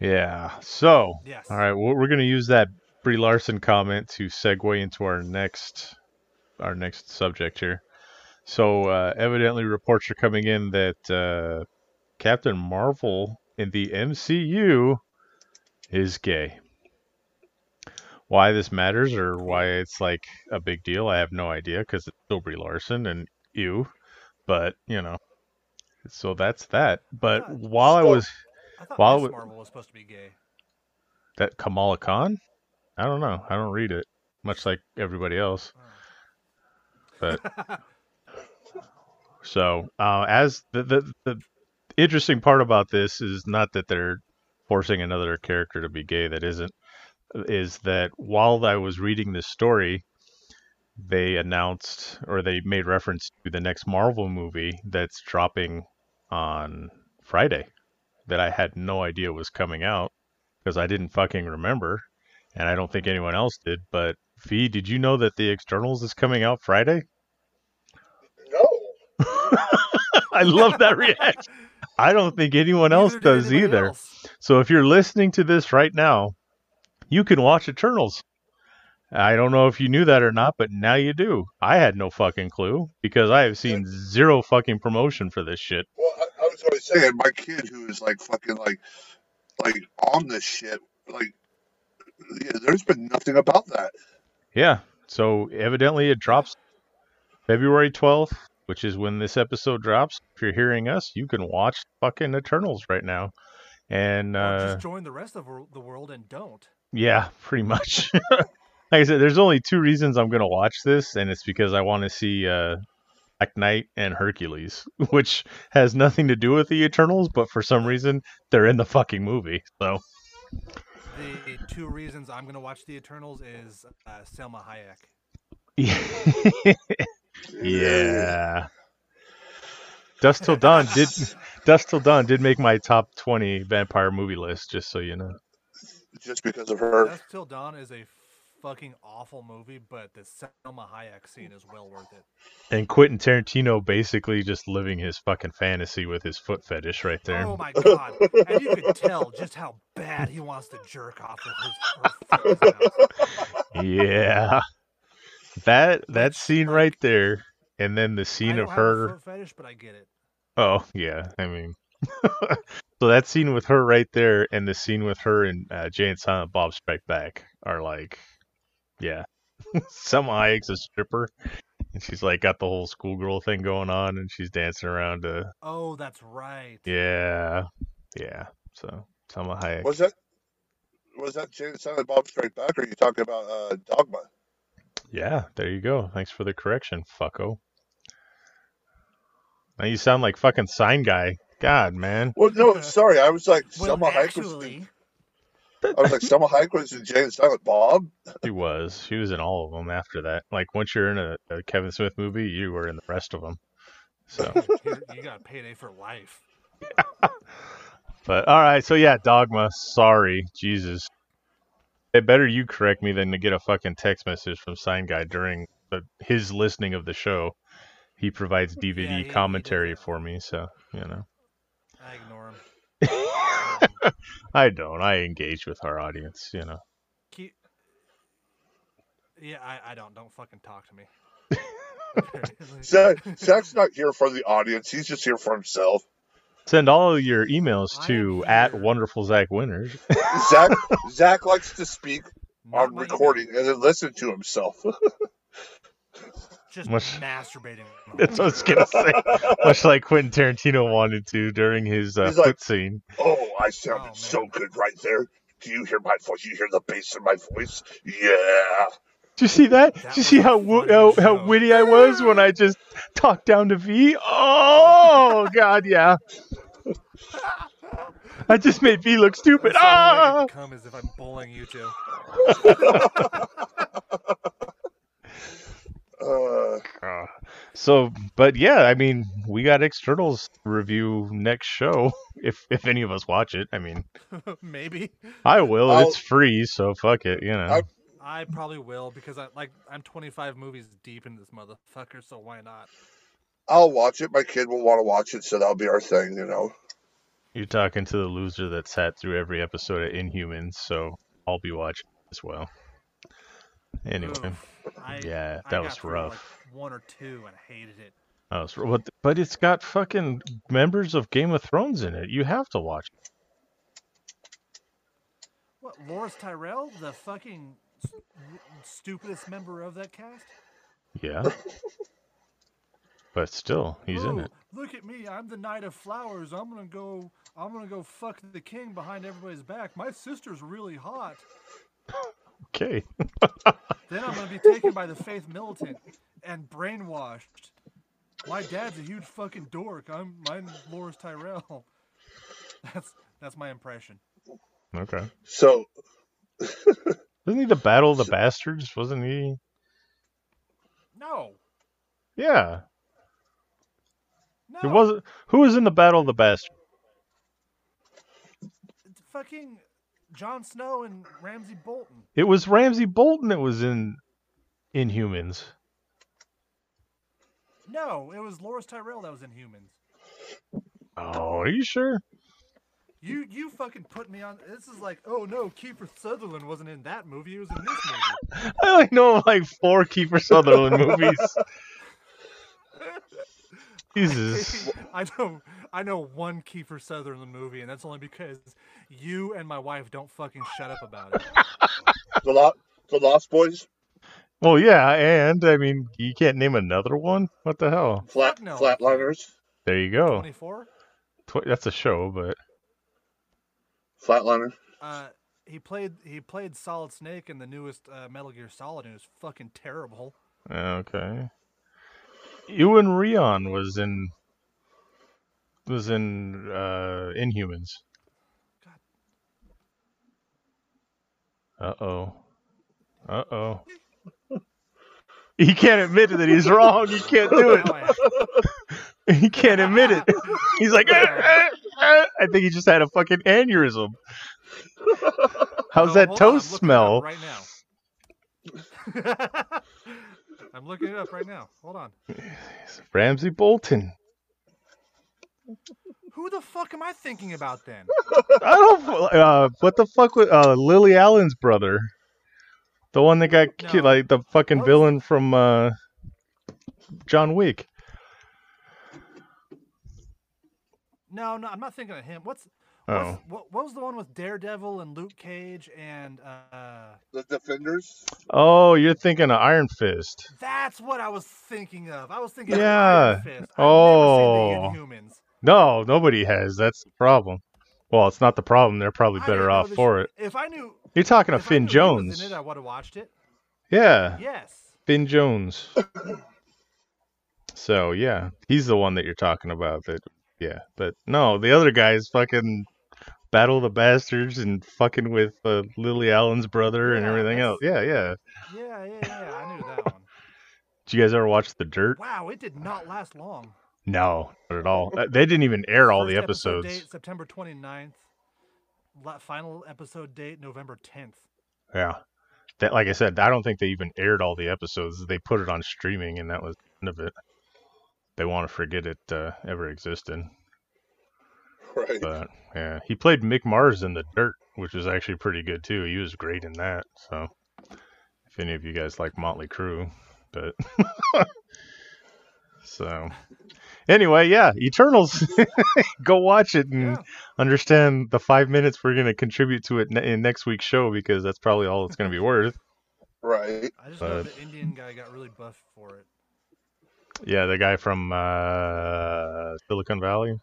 Yeah. So, Yes. all right, well, we're going to use that Brie Larson comment to segue into our next our next subject here. So, uh, evidently, reports are coming in that uh, Captain Marvel in the MCU is gay. Why this matters or why it's like a big deal, I have no idea because it's still Brie Larson and you, but you know. So that's that. But while I was I thought While Miss Marvel was supposed to be gay. that Kamala Khan? I don't know. I don't read it, much like everybody else. But so, uh, as the, the the interesting part about this is not that they're forcing another character to be gay that isn't, is that while I was reading this story, they announced or they made reference to the next Marvel movie that's dropping on Friday that I had no idea was coming out because I didn't fucking remember, and I don't think anyone else did. But V, did you know that the Eternals is coming out Friday? No. I love that reaction. I don't think anyone else Neither does anybody either. else. So if you're listening to this right now, you can watch Eternals. I don't know if you knew that or not, but now you do. I had no fucking clue because I have seen zero fucking promotion for this shit. Well, I, I was always saying my kid who is like fucking like, like on this shit, like, yeah, there's been nothing about that. Yeah. So evidently it drops February 12th, which is when this episode drops. If you're hearing us, you can watch fucking Eternals right now. And uh, just join the rest of the world and don't. yeah, pretty much. like I said, there's only two reasons I'm going to watch this, and it's because I want to see uh, Black Knight and Hercules, which has nothing to do with the Eternals, but for some reason they're in the fucking movie. So The two reasons I'm going to watch The Eternals is uh, Salma Hayek. yeah. Dusk Till Dawn did Dusk Till Dawn did make my top 20 vampire movie list, just so you know. Just because of her. Dusk Till Dawn is a fucking awful movie, but the Salma Hayek scene is well worth it. And Quentin Tarantino basically just living his fucking fantasy with his foot fetish right there. Oh my god! and you could tell just how bad he wants to jerk off with his foot in his mouth. Yeah. That that scene right there and then the scene of her foot fetish, but I get it. Oh, yeah. I mean So that scene with her right there and the scene with her and uh, Jay and Silent Bob Strike Back are like yeah. Salma Hayek's a stripper and she's like got the whole schoolgirl thing going on and she's dancing around to Oh, that's right. yeah. Yeah. So Salma Hayek. Was that was that Jane Silent Bob Straight Back, or are you talking about uh, Dogma? Yeah, there you go. Thanks for the correction, fucko. Now you sound like fucking sign guy. God, man. Well, no, sorry, I was like Well, Salma Hayek was. Actually, I was like, Salma Hayek was in Jay and Silent Bob. She was. She was in all of them after that. Like once you're in a, a Kevin Smith movie, you were in the rest of them. So, You're- you got payday for life. but all right. So yeah, Dogma. Sorry, Jesus. It better you correct me than to get a fucking text message from Sign Guy during the, his listening of the show. He provides DVD he- he commentary that. for me, so you know. I ignore him. I don't. I engage with our audience, you know. Keep... Yeah, I, I don't. Don't fucking talk to me. Zach, Zach's not here for the audience. He's just here for himself. Send all of your emails to at wonderful Zach Winners. Zach Zach likes to speak Not on my ego. recording and then listen to himself. Just Much- masturbating. That's what I was gonna say. Much like Quentin Tarantino wanted to during his uh, He's like- scene. oh, I sounded Oh, so good right there. Do you hear my voice? You hear the bass in my voice? Yeah. Do you see that? That Did you see how how, how witty I was when I just talked down to V? Oh God, yeah. I just made V look stupid. That's the only way I Ah! come as if I'm bullying you two. Uh, Uh, so, but yeah, I mean, we got Eternals review next show if if any of us watch it. I mean, Maybe. I will. I'll- it's free, so fuck it. You know. I- I probably will because I like I'm 25 movies deep in this motherfucker, so why not? I'll watch it. My kid will want to watch it, so that'll be our thing, you know. You're talking to the loser that sat through every episode of Inhumans, so I'll be watching as well. Anyway, Oof. I, yeah, that got was rough. Like one or two and hated it. That was but but it's got fucking members of Game of Thrones in it. You have to watch. it. What, Loras Tyrell, the fucking s- stupidest member of that cast? Yeah. but still, he's in it. Look at me, I'm the Knight of Flowers. I'm gonna go. I'm gonna go fuck the king behind everybody's back. My sister's really hot. Okay. Then I'm gonna be taken by the faith militant and brainwashed. My dad's a huge fucking dork. I'm I'm Loras Tyrell. That's that's my impression. Okay. So, Wasn't he the Battle of the Bastards? Wasn't he? No, Yeah. no. It wasn't. Who was in the Battle of the Bastards? It's fucking Jon Snow and Ramsay Bolton. It was Ramsay Bolton that was in Inhumans. No, it was Loras Tyrell that was in Humans. Oh, are you sure? You you fucking put me on. This is like, oh no, Kiefer Sutherland wasn't in that movie. He was in this movie. I only know like four Kiefer Sutherland movies. Jesus. I know I know one Kiefer Sutherland movie, and that's only because you and my wife don't fucking shut up about it. the, Lo- the Lost Boys, Well, yeah, and I mean, you can't name another one. What the hell? Flat no. Flatliners, There you go. Twenty four. Tw- that's a show, but Flatliner. Uh, he played he played Solid Snake in the newest uh, Metal Gear Solid, and it was fucking terrible. okay. Iwan Rheon was in was in uh, Inhumans. Uh oh. Uh oh. He can't admit that he's wrong. He can't do it. Now He can't admit it. He's like, "Ah, ah, ah." I think he just had a fucking aneurysm. How's Oh, that toast looking it up smell? right now? I'm looking it up right now. Hold on. Ramsay Bolton. Who the fuck am I thinking about then? I don't. Uh, what the fuck with uh, Lily Allen's brother? The one that got ki- No. like the fucking What villain from uh, John Wick. No, no, I'm not thinking of him. What's, Oh, what, what was the one with Daredevil and Luke Cage and uh The Defenders. oh, you're thinking of Iron Fist. that's what I was thinking of. I was thinking Yeah. of Iron Fist. I've Oh. never seen the Inhumans. No, nobody has. That's the problem. Well, it's not the problem. They're probably better off for it. If I knew You're talking of if I Finn knew he was Jones. in it, I would have watched it. Yeah, Yes. Finn Jones. so yeah, he's the one that you're talking about. That yeah, but no, the other guy is fucking Battle of the Bastards and fucking with uh, Lily Allen's brother and everything else. Yeah, yeah. Yeah, yeah, yeah. I knew that one. Did you guys ever watch The Dirt? Wow, it did not last long. No, not at all. Uh, They didn't even air all the First episode episodes. Date, September 29th. La- final episode date November 10th. Yeah. That, like I said, I don't think they even aired all the episodes. They put it on streaming, and that was the end of it. They want to forget it uh, ever existed. Right. But yeah, he played Mick Mars in The Dirt, which was actually pretty good too. He was great in that. So, if any of you guys like Motley Crue, but so anyway, yeah, Eternals. Go watch it and Yeah. understand the five minutes we're gonna contribute to it ne- in next week's show because that's probably all it's gonna be worth. Right. I just know the Indian guy got really buffed for it. Yeah, the guy from uh, Silicon Valley.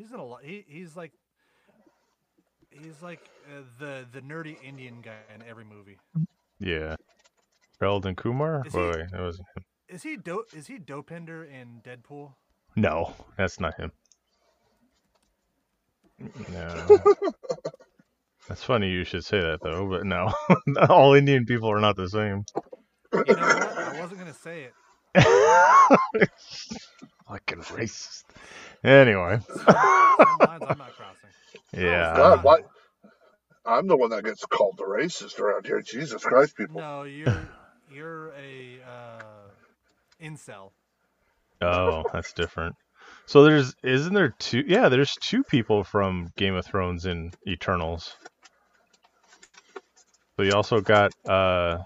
He's in a lot. He, he's like, he's like uh, the the nerdy Indian guy in every movie. Yeah, Sheldon Kumar. Is he- Boy, that was Is he do? Is he Dopinder in Deadpool? no, that's not him. No. That's funny you should say that though, but no, all Indian people are not the same. You know what? I wasn't gonna say it. Fucking racist. Anyway, Some lines I'm not crossing. yeah. God, why? I'm the one that gets called the racist around here. Jesus Christ, people. No, you're you're a uh, incel. Oh, that's different. So there's isn't there two? Yeah, there's two people from Game of Thrones in Eternals. So you also got uh,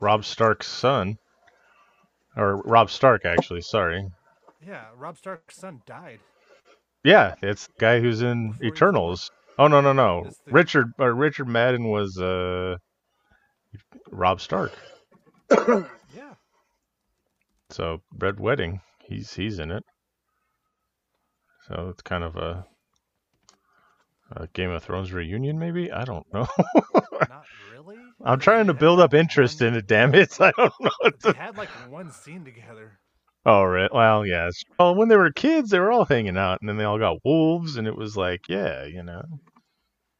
Robb Stark's son, or Robb Stark actually. Sorry. Yeah, Robb Stark's son died. Yeah, it's the guy who's in Eternals. Oh no no no. Richard or Richard Madden was uh, Robb Stark. Yeah. So Red Wedding, he's he's in it. So it's kind of a, a Game of Thrones reunion, maybe. I don't know. Not really. I'm trying to build up interest in it. Damn it! I don't know. They had like one scene together. Oh, right. Well, yeah. it's- Well, when they were kids, they were all hanging out, and then they all got wolves, and it was like, yeah, you know.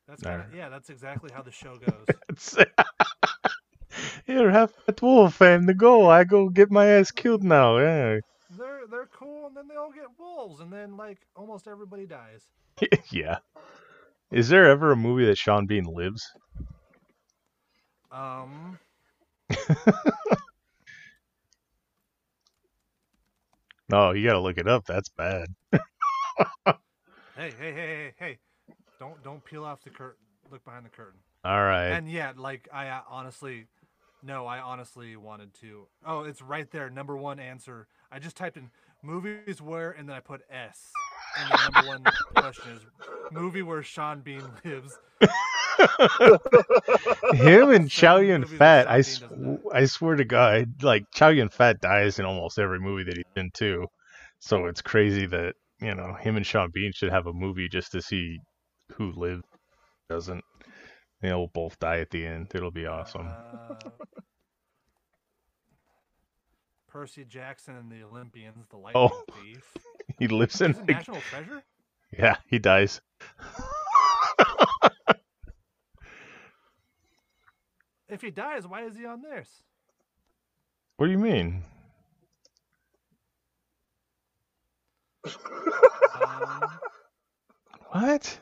That's kinda, yeah, that's exactly how the show goes. Here, have that wolf, and the go. I go get my ass killed now. Yeah. they're they're cool, and then they all get wolves, and then like almost everybody dies. yeah. Is there ever a movie that Sean Bean lives? Um, No, you gotta look it up. That's bad. hey, hey, hey, hey, hey! Don't don't peel off the curtain. Look behind the curtain. All right. And yeah, like I uh, honestly, no, I honestly wanted to. Oh, it's right there. Number one answer. I just typed in movies where, and then I put S. And the number one question is movie where Sean Bean lives. Him and Chow Yun Fat, I, Sean Bean doesn't sw- I swear to God, like Chow Yun Fat dies in almost every movie that he's in too. So it's crazy that you know him and Sean Bean should have a movie just to see who lives, doesn't. They'll both die at the end. It'll be awesome. Uh, Percy Jackson and the Olympians, the lightning Oh. thief. He lives in. National Treasure? Yeah, he dies. If he dies, why is he on theirs? What do you mean? Um, What?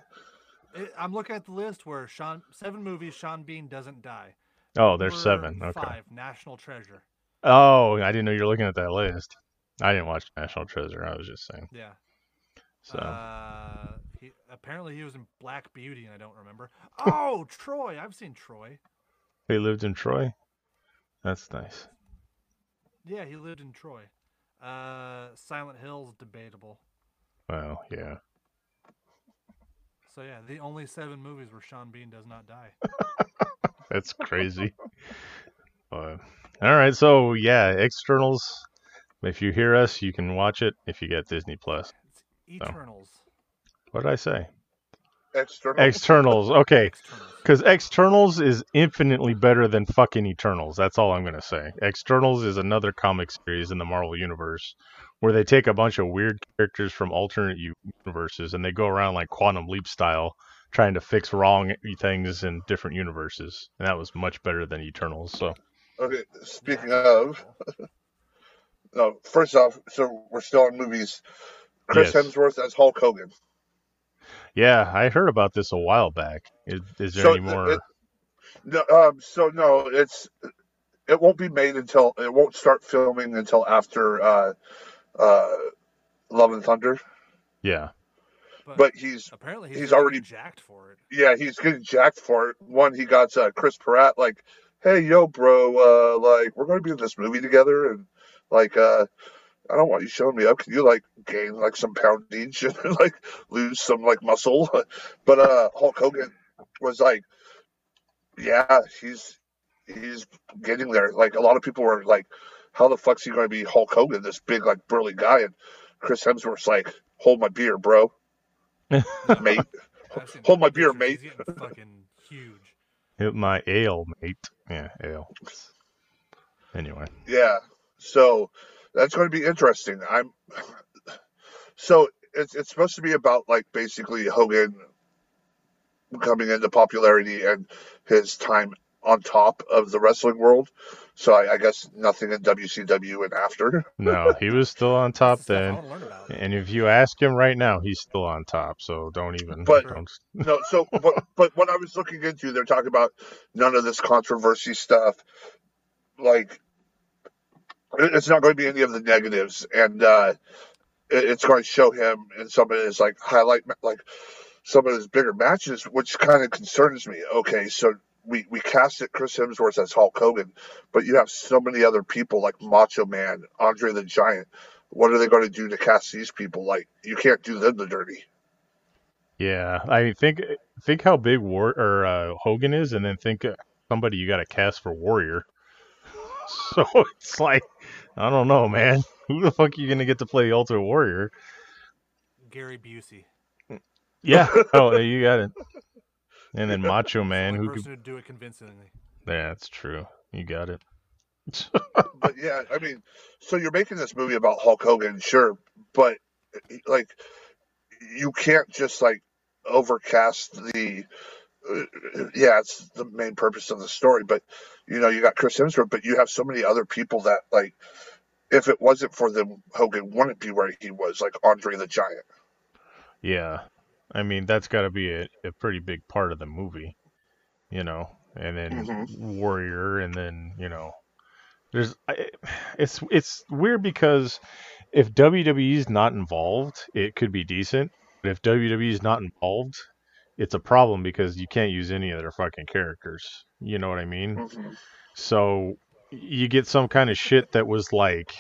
it, I'm looking at the list where Sean seven movies Sean Bean doesn't die. Oh, there's Number seven. Okay. Five, National Treasure. Oh, I didn't know you were looking at that list. I didn't watch National Treasure. I was just saying. Yeah. So Uh, he, apparently he was in Black Beauty, and I don't remember. Oh, Troy! I've seen Troy. he lived in Troy. That's nice. Yeah, he lived in Troy. Uh, Silent Hill's debatable. Well, yeah. So yeah, the only seven movies where Sean Bean does not die. That's crazy. but, all right, so yeah, externals. If you hear us, you can watch it if you get Disney Plus. It's Eternals. What did I say? External. Externals. Okay, because Externals is infinitely better than fucking Eternals. That's all I'm gonna say. Externals is another comic series in the Marvel universe where they take a bunch of weird characters from alternate universes and they go around like quantum leap style trying to fix wrong things in different universes and that was much better than eternals so Okay, speaking of, no, first off, so we're still on movies. Chris Yes. Hemsworth as Hulk Hogan. yeah i heard about this a while back is, is there So any more it- No, um, so no, it's it won't be made until it won't start filming until after uh, uh, Love and Thunder. yeah But, But he's apparently he's, he's already already- jacked for it. yeah, he's getting jacked for it. One, he got uh, Chris Pratt like, "Hey, yo, bro, uh, like we're going to be in this movie together, and like, uh, I don't want you showing me up. Can you like gain like some poundage and like lose some like muscle?" but uh, Hulk Hogan was like, "Yeah, he's he's getting there." Like a lot of people were like, "How the fuck's he going to be Hulk Hogan, this big like burly guy?" And Chris Hemsworth's like, "Hold my beer, bro, mate." Hold my beer, mate. He's getting fucking huge. Hit my ale mate yeah ale anyway Yeah. So that's going to be interesting. I'm so it's it's supposed to be about like basically Hogan coming into popularity and his time on top of the wrestling world. So I, I guess nothing in WCW and after. no he was still on top That's the stuff I then wanna learn about. And if you ask him right now, he's still on top. So don't even. But- don't, No, so but but what I was looking into, they're talking about none of this controversy stuff. Like it's not going to be any of the negatives, and uh, it- it's going to show him in some of his like highlight like some of his bigger matches, which kind of concerns me. Okay, so we we cast it Chris Hemsworth as Hulk Hogan, but you have so many other people like Macho Man, Andre the Giant. What are they going to do to cast these people? Like you can't do them the dirty. yeah, I think think how big War or uh, Hogan is, and then think uh, somebody you got to cast for Warrior. So it's like, I don't know, man. Who the fuck are you gonna get to play the Ultimate Warrior? Gary Busey. Yeah. oh, you got it. And then Macho He's the Man, who person could? do it convincingly. Yeah, that's true. You got it. but yeah, I mean, so you're making this movie about Hulk Hogan, sure, but like, you can't just like overcast the. Uh, yeah, it's the main purpose of the story, but you know, you got Chris Hemsworth, but you have so many other people that like, if it wasn't for them, Hogan wouldn't be where he was, like Andre the Giant. Yeah. I mean, that's got to be a, a pretty big part of the movie, you know. And then Mhm. Warrior, and then you know, there's I, it's it's weird because if WWE's not involved, it could be decent. But if WWE's not involved, it's a problem because you can't use any of their fucking characters. You know what I mean? Mhm. So you get some kind of shit that was like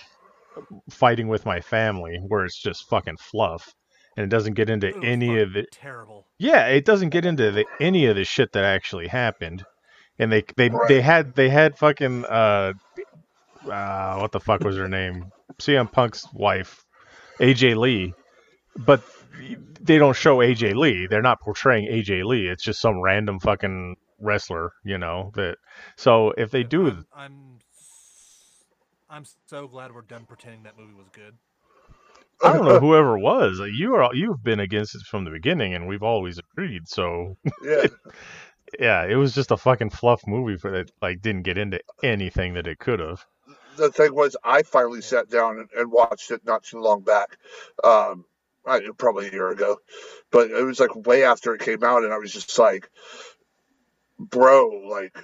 fighting with my family, where it's just fucking fluff, and it doesn't get into It any of it. Terrible. Yeah, it doesn't get into the, any of the shit that actually happened. And they they Right. they had they had fucking uh, uh what the fuck was her name? CM Punk's wife, AJ Lee, but they don't show AJ Lee. They're not portraying AJ Lee. It's just some random fucking wrestler, you know. That so if they do, I'm, I'm s- I'm so glad we're done pretending that movie was good. I don't know whoever was. You are you've been against it from the beginning, and we've always agreed. So Yeah, yeah, it was just a fucking fluff movie for that. Like didn't get into anything that it could have. the thing was, I finally sat down and, and watched it not too long back, um, I, probably a year ago, but it was like way after it came out, and I was just like, bro, like,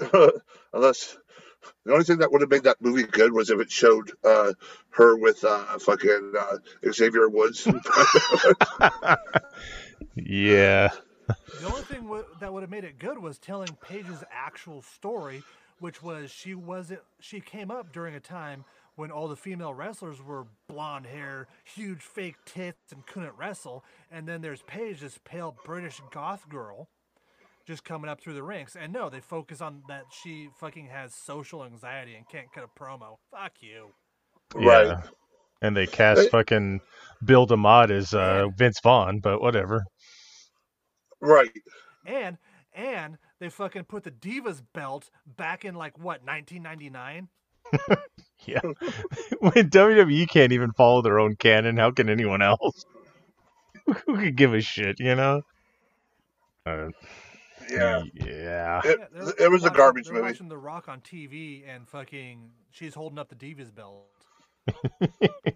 unless the only thing that would have made that movie good was if it showed uh, her with uh, fucking uh, Xavier Woods. Yeah, The only thing w- that would have made it good was telling Paige's actual story, which was she wasn't she came up during a time when all the female wrestlers were blonde hair, huge fake tits, and couldn't wrestle, and then there's Paige, this pale British goth girl, just coming up through the ranks. And no, they focus on that she fucking has social anxiety and can't cut a promo. Fuck you. Right. yeah. And they cast They- fucking Bill DeMott as uh, Vince Vaughn, but whatever. right. And and they fucking put the Divas belt back in like what 1999. Yeah. when WWE can't even follow their own canon, how can anyone else? Who could give a shit, you know? Uh, Yeah. Yeah. It, Yeah, they're- it was a garbage they're movie. Watching The Rock on TV and fucking, she's holding up the Divas belt.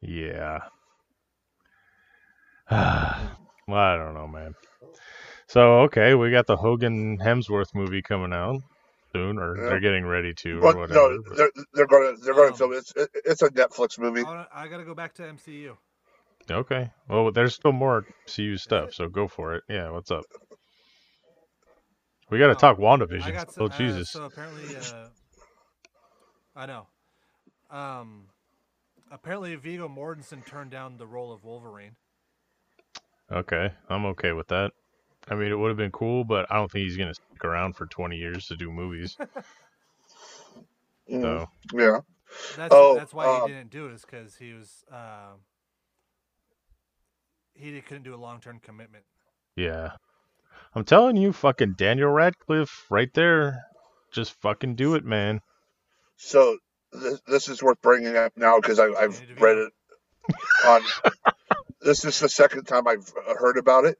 Yeah. well, I don't know, man. So, okay, we got the Hogan Hemsworth movie coming out soon, or Yeah. they're getting ready to, or whatever. no, but- they're, they're gonna they're gonna Um, film it. It's it, it's a Netflix movie. I, I gotta go back to MCU. Okay. Well, there's still more CU stuff, so go for it. Yeah, what's up? We got to Oh, talk I WandaVision. got oh, some, uh, Jesus. so apparently, uh, I know. Um, apparently Viggo Mortensen turned down the role of Wolverine. Okay, I'm okay with that. I mean, it would have been cool, but I don't think he's going to stick around for 20 years to do movies. Mm, So, yeah. That's Oh, that's why um, he didn't do it is because he was uh, he couldn't do a long term commitment. yeah. I'm telling you, fucking Daniel Radcliffe right there. Just fucking do it, man. So this, this is worth bringing up now because I've Danny read it on. this is the second time I've uh, heard about it,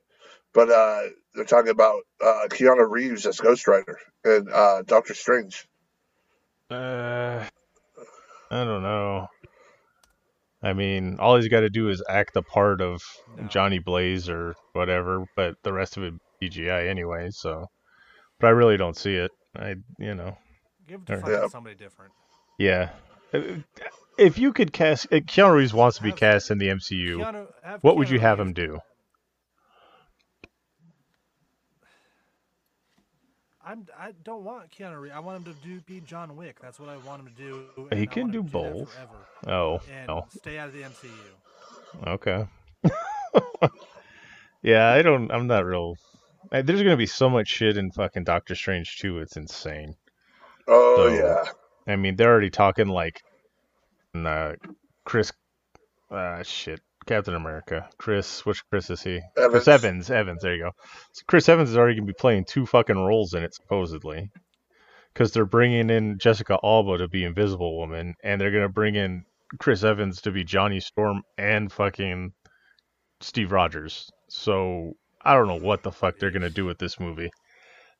but uh, they're talking about uh, Keanu Reeves as Ghost Rider and uh, Doctor Strange. Uh, I don't know. I mean, all he's got to do is act the part of No. Johnny Blaze or whatever, but the rest of it CGI anyway. So, but I really don't see it. I, you know, Give it to Yeah. somebody different. yeah. If you could cast, uh, Keanu Reeves wants to be Have- cast in the MCU. Keanu, have What would you Keanu have him do? I'm, I don't want Keanu Reeves. I want him to do be John Wick. That's what I want him to do. He can do him to that both. forever, Oh, and no. stay out of the MCU. Okay. yeah, I don't. I'm not real. There's gonna be so much shit in fucking Doctor Strange too. It's insane. Oh So- yeah, I mean, they're already talking like, uh, Chris, uh, shit, Captain America. Chris, which Chris is he? Chris Evans. Evans. Evans. There you go. So Chris Evans is already gonna be playing two fucking roles in it supposedly, because they're bringing in Jessica Alba to be Invisible Woman, and they're gonna bring in Chris Evans to be Johnny Storm and fucking Steve Rogers. So I don't know what the fuck they're gonna do with this movie.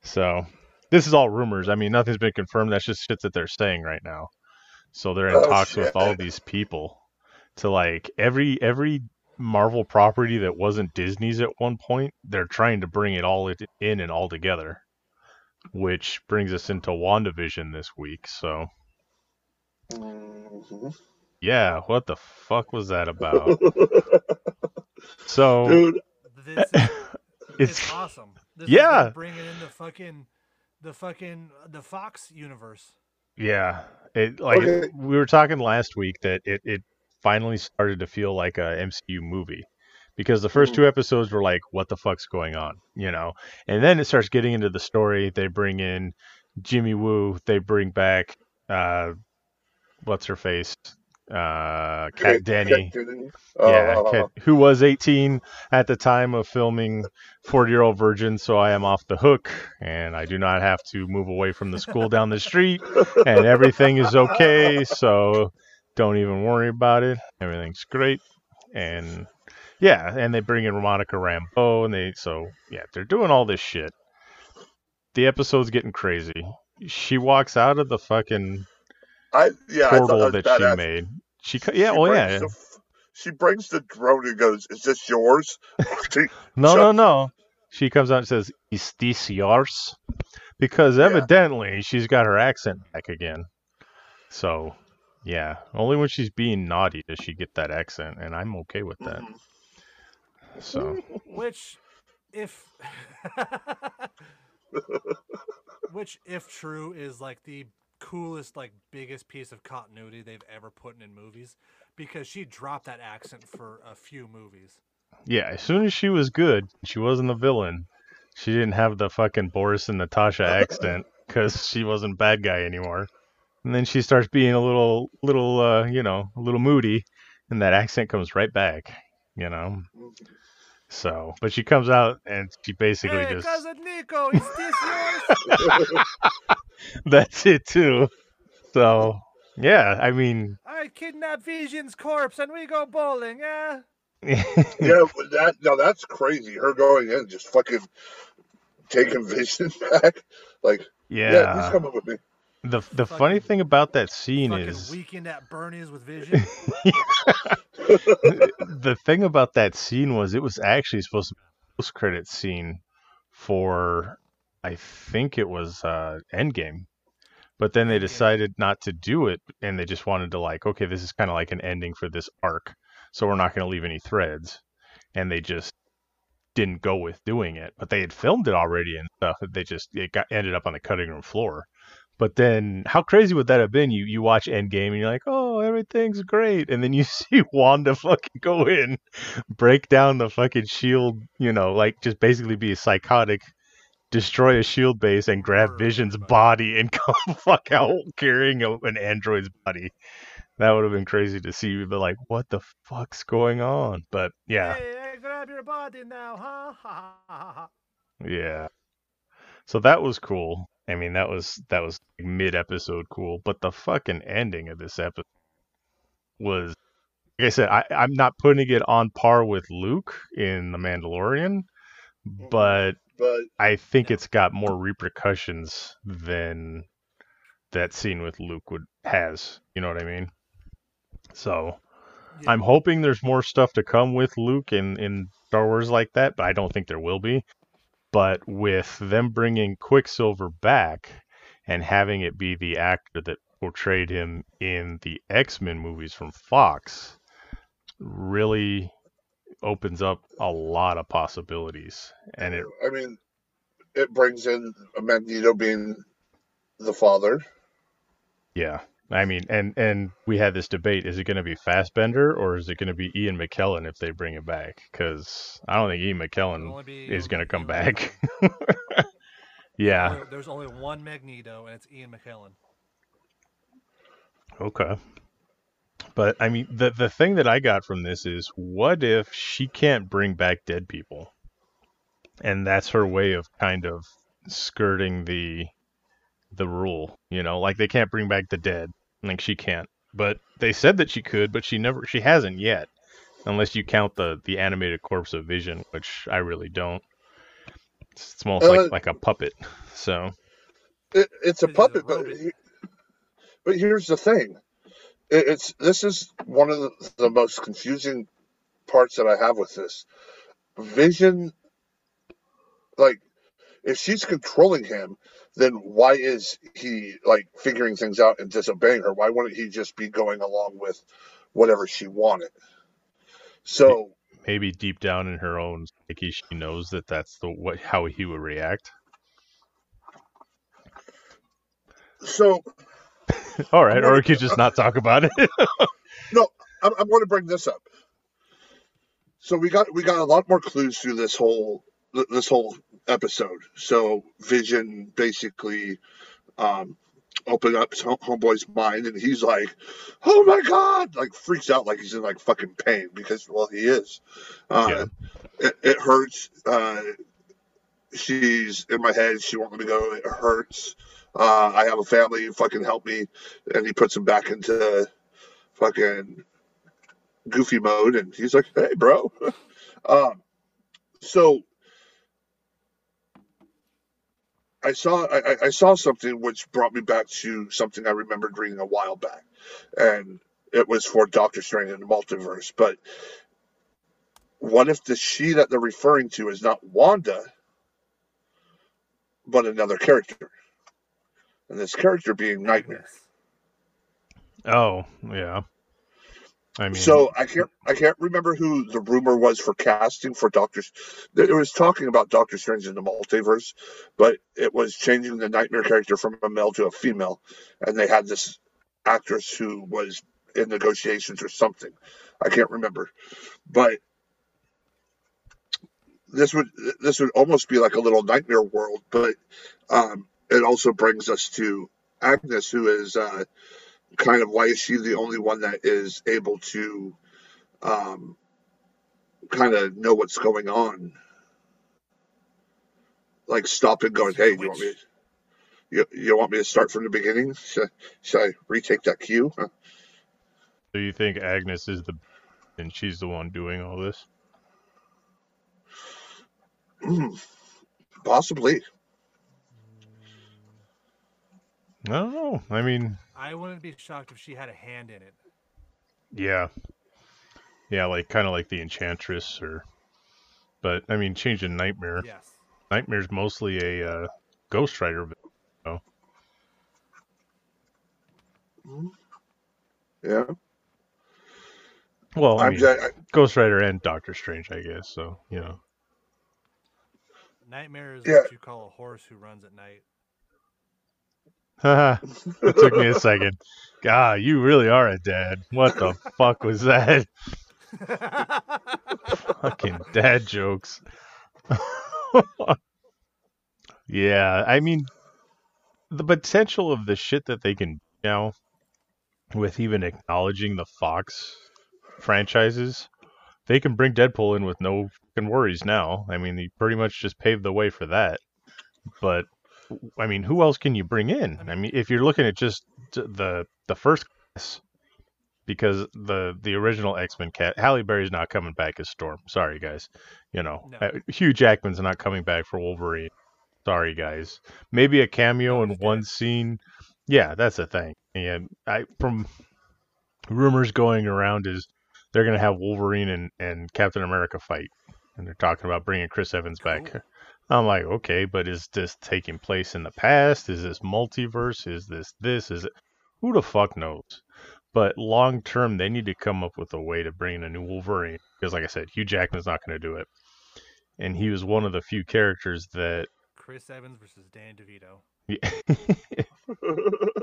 So this is all rumors. I mean, nothing's been confirmed. That's just shit that they're saying right now. So they're in Oh, talks with all these people to like every every Marvel property that wasn't Disney's at one point. They're trying to bring it all it- in and all together, which brings us into WandaVision this week. So Mhm. yeah, what the fuck was that about? so dude. This is, it's, it's awesome. This Yeah. is them bringing in the fucking, the fucking the Fox universe. Yeah, it like it- we were talking last week that it it finally started to feel like a MCU movie because the first Mhm. two episodes were like, what the fuck's going on, you know, and then it starts getting into the story. They bring in Jimmy Woo. They bring back uh, what's her face, uh, Kat Denny. Oh, Yeah, oh, oh, who was 18 at the time of filming 40 Year Old Virgin, so I am off the hook, and I do not have to move away from the school down the street, and everything is okay, so don't even worry about it. Everything's great, and yeah, and they bring in Monica Rambeau, and they so yeah, they're doing all this shit. The episode's getting crazy. She walks out of the fucking I yeah, I portal that that she badass. made. She, co- yeah, She well, yeah. the she brings the drone and goes, "Is this yours?" She- No, no, no. She comes out and says, "Is this yours?" Because Yeah. evidently she's got her accent back again. So, yeah, only when she's being naughty does she get that accent, and I'm okay with that. Mhm. So, Which, if, which if true is like the coolest, like biggest piece of continuity they've ever put in movies, because she dropped that accent for a few movies. yeah, as soon as she was good, she wasn't the villain. She didn't have the fucking Boris and Natasha accent because she wasn't bad guy anymore. And then she starts being a little, little, uh, you know, a little moody, and that accent comes right back. You know, So, but she comes out and she basically hey, just cousin Niko, is this yours? that's it too. So yeah, I mean, I kidnap Vision's corpse and we go bowling. Yeah. yeah, but that no, that's crazy. Her going in, just fucking taking Vision back. Like, yeah, he's yeah. coming with me. The the funny thing about that scene is weekend at Bernie's with Vision. the thing about that scene was it was actually supposed to be a post credit scene for I think it was uh Endgame. But then they decided not to do it and they just wanted to like, okay, this is kind of like an ending for this arc. So we're not going to leave any threads. And they just didn't go with doing it. But they had filmed it already and stuff. They just it got ended up on the cutting room floor. But then, how crazy would that have been? You you watch Endgame and you're like, oh, everything's great, and then you see Wanda fucking go in, break down the fucking shield, you know, like just basically be a psychotic, destroy a shield base and grab Vision's body and come fuck out carrying a, an android's body. That would have been crazy to see. But like, what the fuck's going on? But yeah, Hey, I grab your body now, huh? Ha ha ha ha. Yeah. So that was cool. I mean, that was that was mid episode cool, but the fucking ending of this episode was like I said, I, I'm not putting it on par with Luke in The Mandalorian, mm-hmm. but But I think it's got more repercussions than that scene with Luke would has. You know what I mean? So Yeah. I'm hoping there's more stuff to come with Luke in, in Star Wars like that, but I don't think there will be. But with them bringing Quicksilver back and having it be the actor that portrayed him in the X Men movies from Fox, really opens up a lot of possibilities. And it, I mean, it brings in a Magneto being the father. yeah. I mean, and and we had this debate: is it going to be Fassbender or is it going to be Ian McKellen if they bring it back? Because I don't think Ian It'll McKellen be- is going to come Ian back. yeah. Only- There's only one Magneto, and it's Ian McKellen. Okay. But I mean, the the thing that I got from this is, what if she can't bring back dead people, and that's her way of kind of skirting the the rule, you know, like they can't bring back the dead, like she can't. But they said that she could, but she never, she hasn't yet, unless you count the the animated corpse of Vision, which I really don't. It's, it's almost Uh, like like a puppet. So It, it's a He's a puppet, but he- but here's the thing. It, it's this is one of the, the most confusing parts that I have with this. Vision, like, if she's controlling him, then why is he like figuring things out and disobeying her? Why wouldn't he just be going along with whatever she wanted? So maybe deep down in her own psyche, she knows that that's the what how he would react. so All right, or we could just not talk about it. No, I'm, I'm going to bring this up. So we got we got a lot more clues through this whole this whole episode. So Vision basically um, opened up homeboy's mind, and he's like, "Oh my god!" Like freaks out, like he's in like fucking pain because well he is. Uh, it, it hurts. Uh, she's in my head. She won't let me go. It hurts. Uh, I have a family. who Fucking help me. And he puts him back into fucking goofy mode and he's like hey bro um so i saw I, I- saw something which brought me back to something i remembered reading a while back and it was for doctor strange in the multiverse but what if the she that they're referring to is not wanda but another character and this character being nightmare oh, yeah. I mean, so I can't I can't remember who the rumor was for casting for Doctors. It was talking about Doctor Strange in the multiverse, but it was changing the Nightmare character from a male to a female, and they had this actress who was in negotiations or something. I can't remember, but this would this would almost be like a little nightmare world, but um, it also brings us to Agnes, who is. Uh, kind of why is she the only one that is able to um, kind of know what's going on? Like stop and going, hey, do you want me? You, you want me to start from the beginning? Should, should I retake that cue? Huh? So you think Agnes is the and she's the one doing all this? Possibly. I don't know. I mean, I wouldn't be shocked if she had a hand in it. yeah, yeah, like kind of like the Enchantress, or but I mean, changing Nightmare. Yes. Nightmare's mostly a uh, Ghost Rider. Yeah. Well, I I'm mean, just, I, Ghost Rider and Doctor Strange, I guess. So you know, Nightmare is Yeah. what you call a horse who runs at night. Haha, it took me a second. God, you really are a dad. What the fuck was that? Fucking dad jokes. yeah, I mean, the potential of the shit that they can do now, with even acknowledging the Fox franchises, they can bring Deadpool in with no fucking worries now. I mean, they pretty much just paved the way for that. But I mean, who else can you bring in? I mean, if you're looking at just the the first class, because the the original X Men cat Halle Berry's not coming back as Storm. Sorry, guys. You know, No. uh, Hugh Jackman's not coming back for Wolverine. Sorry, guys. Maybe a cameo in one scene. Yeah, that's the thing. And I from rumors going around is they're gonna have Wolverine and and Captain America fight, and they're talking about bringing Chris Evans back. I'm like, okay, but is this taking place in the past? Is this multiverse? Is this this? Is it? Who the fuck knows? But long term, they need to come up with a way to bring in a new Wolverine because, like I said, Hugh Jackman's not going to do it, and he was one of the few characters that. Chris Evans versus Dan DeVito. Yeah.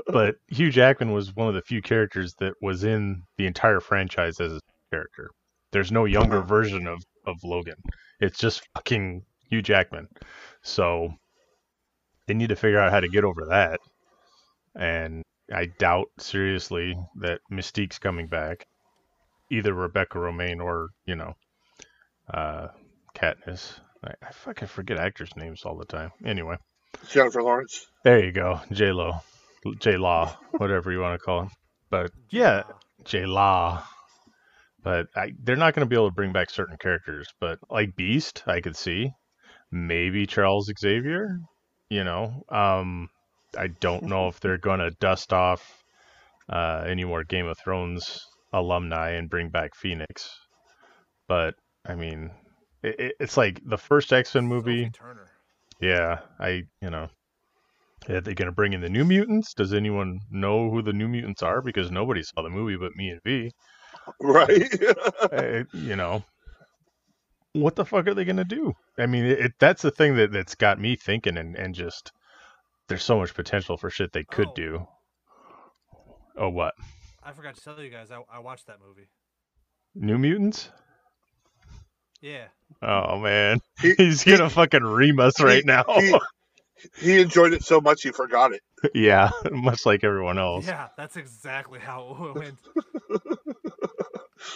but Hugh Jackman was one of the few characters that was in the entire franchise as a character. There's no younger version of of Logan. It's just fucking Hugh Jackman. So they need to figure out how to get over that. And I doubt seriously that Mystique's coming back. Either Rebecca Romijn or, you know, uh Katniss. I, I fucking forget actors' names all the time. Anyway. Jennifer Lawrence. There you go, J Lo, J Law, whatever you want to call him. But yeah, J Law. But I, they're not going to be able to bring back certain characters. But like Beast, I could see. Maybe Charles Xavier. You know, um, I don't know if they're going to dust off uh, any more Game of Thrones alumni and bring back Phoenix. But I mean, it, it, it's like the first X Men movie. Yeah, I, you know, are they going to bring in the New Mutants? Does anyone know who the New Mutants are? Because nobody saw the movie but me and V. Right. Uh, you know, what the fuck are they going to do? I mean, it, that's the thing that that's got me thinking, and and just there's so much potential for shit they could Oh. do. Oh, what? I forgot to tell you guys. I, I watched that movie. New Mutants? Yeah. Oh man, He- he's gonna fucking ream us right now. he, he enjoyed it so much he forgot it. yeah, much like everyone else. Yeah, that's exactly how it went.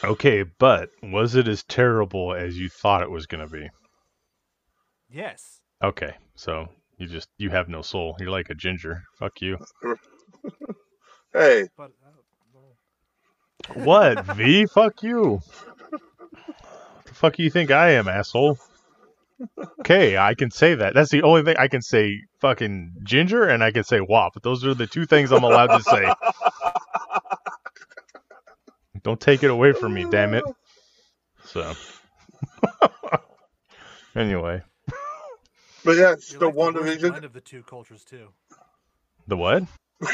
Okay, but was it as terrible as you thought it was gonna be? Yes. Okay, so you just you have no soul. You're like a ginger. Fuck you. Hey, But uh, What? V? Fuck you. The fuck you think I am, asshole? Okay, I can say that. That's the only thing I can say. Fucking ginger, and I can say wop. Those are the two things I'm allowed to say. Don't take it away from me, damn it. So. anyway, but yeah, it's you're the like one worst division. blend of the two cultures too. the what?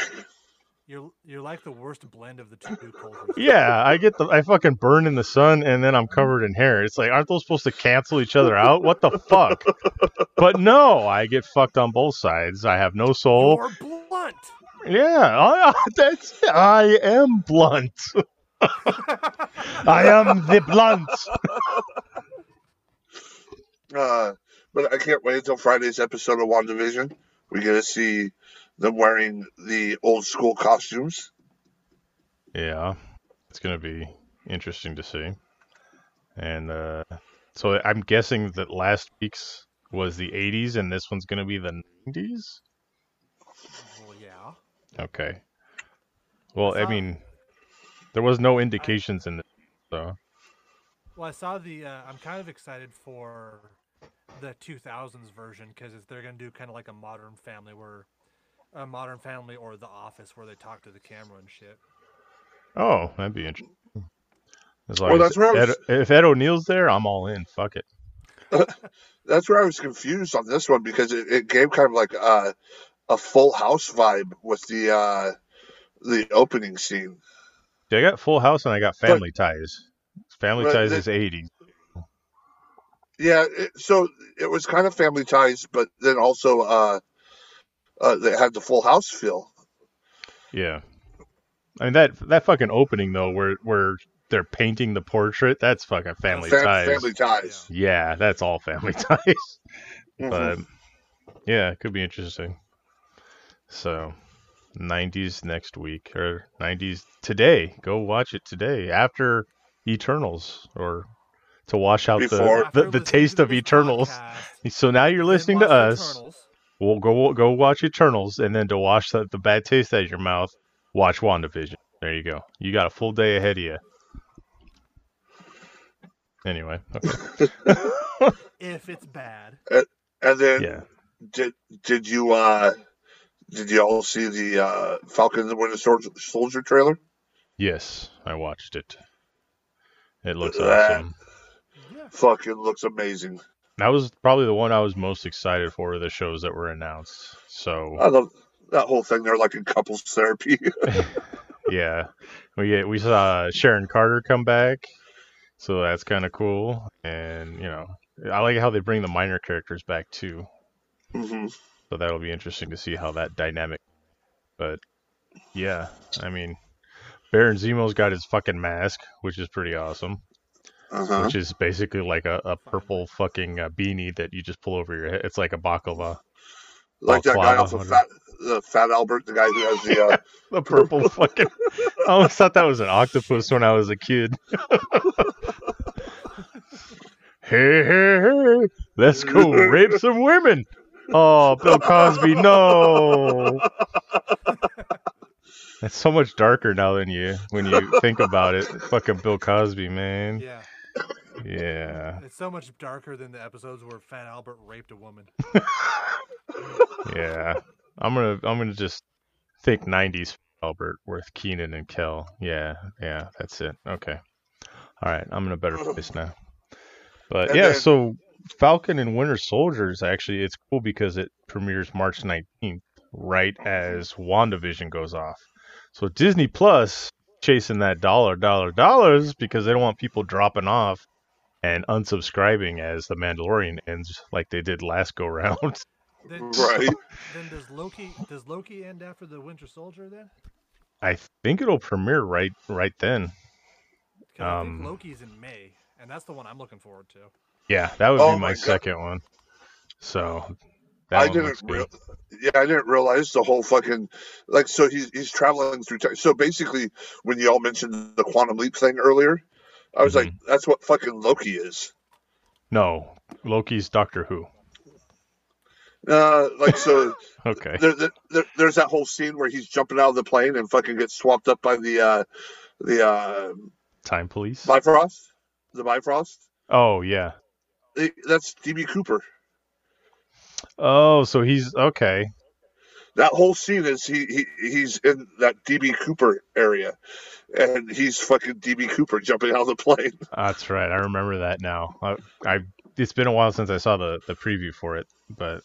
You're you're like the worst blend of the two cultures. Yeah, I get the I fucking burn in the sun and then I'm covered in hair. It's like aren't those supposed to cancel each other out? What the fuck? But no, I get fucked on both sides. I have no soul. You're blunt. Yeah, I, that's I am blunt. I am the blunt. Uh, but I can't wait until Friday's episode of WandaVision. We get to see them wearing the old school costumes. Yeah, it's gonna be interesting to see. And uh, so I'm guessing that last week's was the 80s and this one's gonna be the 90s. Okay. Well, I saw- mean, there was no indications in this, so Well, I saw the. Uh, I'm kind of excited for the 2000s version because they're gonna do kind of like a Modern Family, where a Modern Family or The Office, where they talk to the camera and shit. oh, that'd be interesting. As long Well, as that's where Ed, was- if Ed O'Neill's there, I'm all in. Fuck it. That's where I was confused on this one because it, it gave kind of like a, a Full House vibe with the uh, the opening scene. Yeah, I got Full House and I got Family Ties. Family But Ties the- is eighty. Yeah, it, so it was kind of Family Ties, but then also uh, uh, they had the Full House feel. Yeah. I mean that that fucking opening though, where where they're painting the portrait, that's fucking Family Fam- Ties. Family Ties. Yeah, that's all Family Ties. Mhm. But yeah, it could be interesting. So, 90s next week or 90s today. Go watch it today after Eternals or to wash out Before- the the, the taste of Eternals. podcast, So now you're listening to us. Eternals. We'll go go watch Eternals, and then to wash the, the bad taste out of your mouth, watch WandaVision. There you go. You got a full day ahead of you. Anyway, okay. If it's bad, And then yeah, did did you uh, did you all see the uh, Falcon and the Winter Soldier, Soldier trailer? yes, I watched it. It looks That- awesome. yeah. Fucking looks amazing. That was probably the one I was most excited for of the shows that were announced. So I love that whole thing. They're like in couples therapy. yeah, we get we saw Sharon Carter come back, so that's kind of cool. And you know, I like how they bring the minor characters back too. hmm So that'll be interesting to see how that dynamic. But yeah, I mean, Baron Zemo's got his fucking mask, which is pretty awesome. Uh-huh. Which is basically like a, a purple fucking uh, beanie that you just pull over your head. It's like a baklava. Like that guy off of. Fat, the Fat Albert, the guy who has the. Uh, The purple fucking. I always thought that was an octopus when I was a kid. hey, hey, hey! Let's go rape some women. Oh, Bill Cosby, no! It's so much darker now than you when you think about it. Fucking Bill Cosby, man. Yeah, Yeah, it's so much darker than the episodes where Fat Albert raped a woman. yeah. I'm gonna, I'm gonna just think '90s Albert with Kenan and Kel. Yeah, yeah, that's it. Okay. All right, I'm in a better place now. But And yeah, then- so Falcon and Winter Soldiers actually it's cool because it premieres March 19th, right as WandaVision goes off. So Disney Plus chasing that dollar, dollar, dollars because they don't want people dropping off and unsubscribing as the Mandalorian ends like they did last go round. Then, right. then does Loki does Loki end after the Winter Soldier then? I think it'll premiere right right then. 'Cause I Um, think Loki's in May, and that's the one I'm looking forward to. Yeah, that would Oh be my, my second one. So that I one didn't real, yeah, I didn't realize the whole fucking like. So he's he's traveling through time. So basically, when y'all mentioned the quantum leap thing earlier, I was like, Mm-hmm. that's what fucking Loki is. No, Loki's Doctor Who. Uh, like so, Okay. there, there, there's that whole scene where he's jumping out of the plane and fucking gets swapped up by the uh, the uh, Time Police. Bifrost, the Bifrost. Oh yeah. That's DB Cooper. Oh, so he's okay. That whole scene is he, he he's in that DB Cooper area, and he's fucking DB Cooper jumping out of the plane. That's right. I remember that now. I, I it's been a while since I saw the the preview for it, but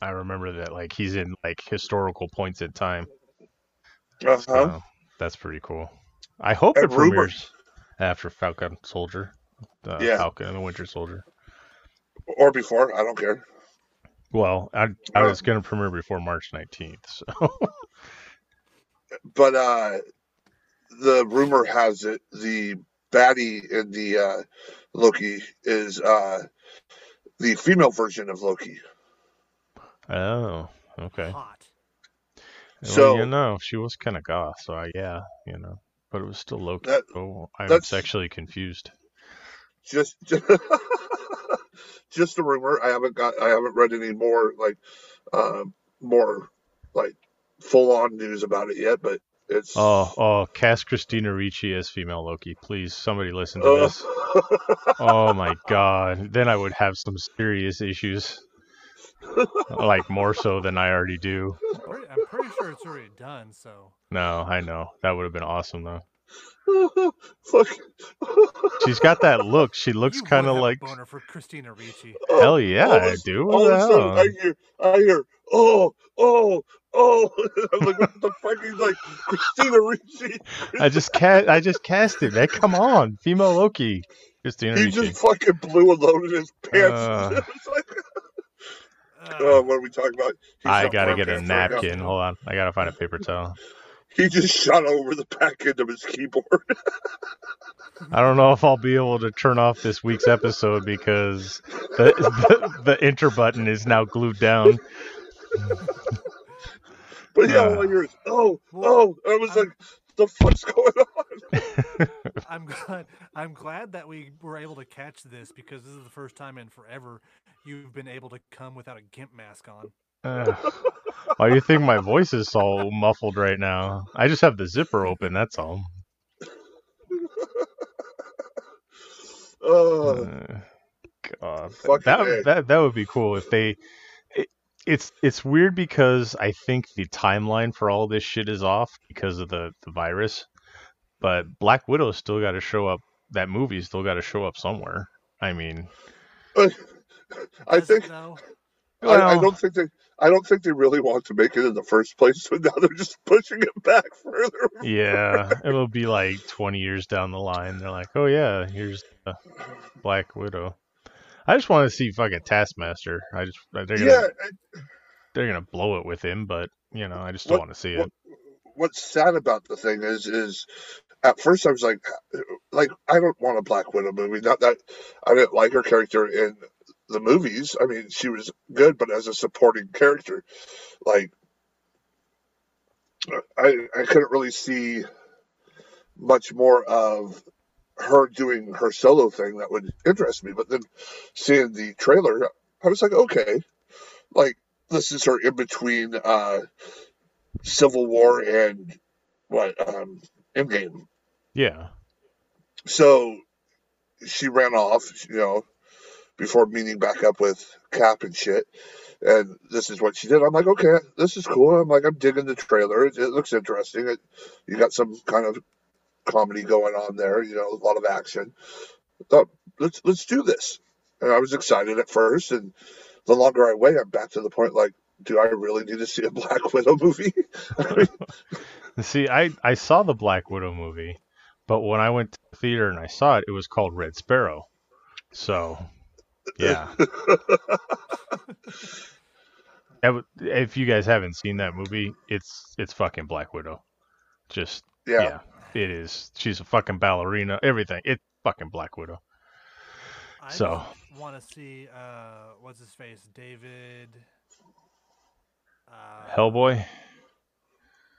I remember that like he's in like historical points in time. Uh-huh. So that's pretty cool. I hope And it rumor- premieres after Falcon Soldier. The Yeah. Falcon and the Winter Soldier. Or before, I don't care. Well, I I Uh, was gonna premiere before March nineteenth, so But uh, the rumor has it the baddie in the uh, Loki is uh, the female version of Loki. oh, okay. Hot. So- well, you know, she was kind of goth, so I, yeah, you know, but it was still Loki. That- oh, I'm that's- sexually confused. Just, just a rumor. I haven't got. I haven't read any more like, uh, more like full on news about it yet, but it's Oh, oh, cast Christina Ricci as female Loki, please. Somebody listen to Uh, this. Oh my god. Then I would have some serious issues. like more so than I already do. Pretty- I'm pretty sure it's already done. So No, I know. That would have been awesome though. Fuck. She's got that look. She looks kind of like boner for Christina Ricci. hell yeah, all of I a- do. All of a sudden. I hear, I hear, oh, oh, oh. I'm like, what the fuck? He's like, Christina Ricci. I just cast. I just cast it. Man, come on, female Loki, Christina He Ricci. just fucking blew a load in his pants. Uh. Like, Uh, oh, what are we talking about? He's I gotta get a pants right now. napkin. Hold on, I gotta find a paper towel. He just shot over the back end of his keyboard. I don't know if I'll be able to turn off this week's episode because the the, the enter button is now glued down. But yeah, Uh. all I hear is, oh, Well, oh. I was I'm- like, the fuck's going on? I'm glad. I'm glad that we were able to catch this because this is the first time in forever you've been able to come without a gimp mask on. Uh, why do you think my voice is so muffled right now? I just have the zipper open. That's all. Oh, Uh, God, Fucking that A. that that would be cool if they. It, it's it's weird because I think the timeline for all this shit is off because of the the virus, but Black Widow still got to show up. That movie still got to show up somewhere. I mean, I think though? I, I don't think they I don't think they really want to make it in the first place, so now they're just pushing it back further. yeah, it'll be like twenty years down the line. They're like, oh yeah, here's the Black Widow. I just want to see fucking Taskmaster. I just uh, they're gonna Yeah, they're gonna blow it with him, but you know, I just don't want to see what- it. what's sad about the thing is is at first I was like like I don't want a Black Widow movie. Not that I didn't like her character in the movies. I mean, she was good, but as a supporting character, like I I couldn't really see much more of her doing her solo thing that would interest me. But then seeing the trailer, I was like, okay, like this is her in between uh, Civil War and what um, Endgame. Yeah, So she ran off, you know, before meeting back up with Cap and shit. And this is what she did. I'm like, okay, this is cool. I'm like, I'm digging the trailer. It, it looks interesting. It, you got some kind of comedy going on there. You know, a lot of action. Thought, let's let's do this. And I was excited at first, and the longer I wait, I'm back to the point like, do I really need to see a Black Widow movie? See, I I saw the Black Widow movie, but when I went to the theater and I saw it, it was called Red Sparrow. So, yeah. That would- if you guys haven't seen that movie, it's it's fucking Black Widow. Just yeah. yeah, it is. She's a fucking ballerina. Everything. It's fucking Black Widow. I So- want to see uh, what's his face, David. Uh, Hellboy.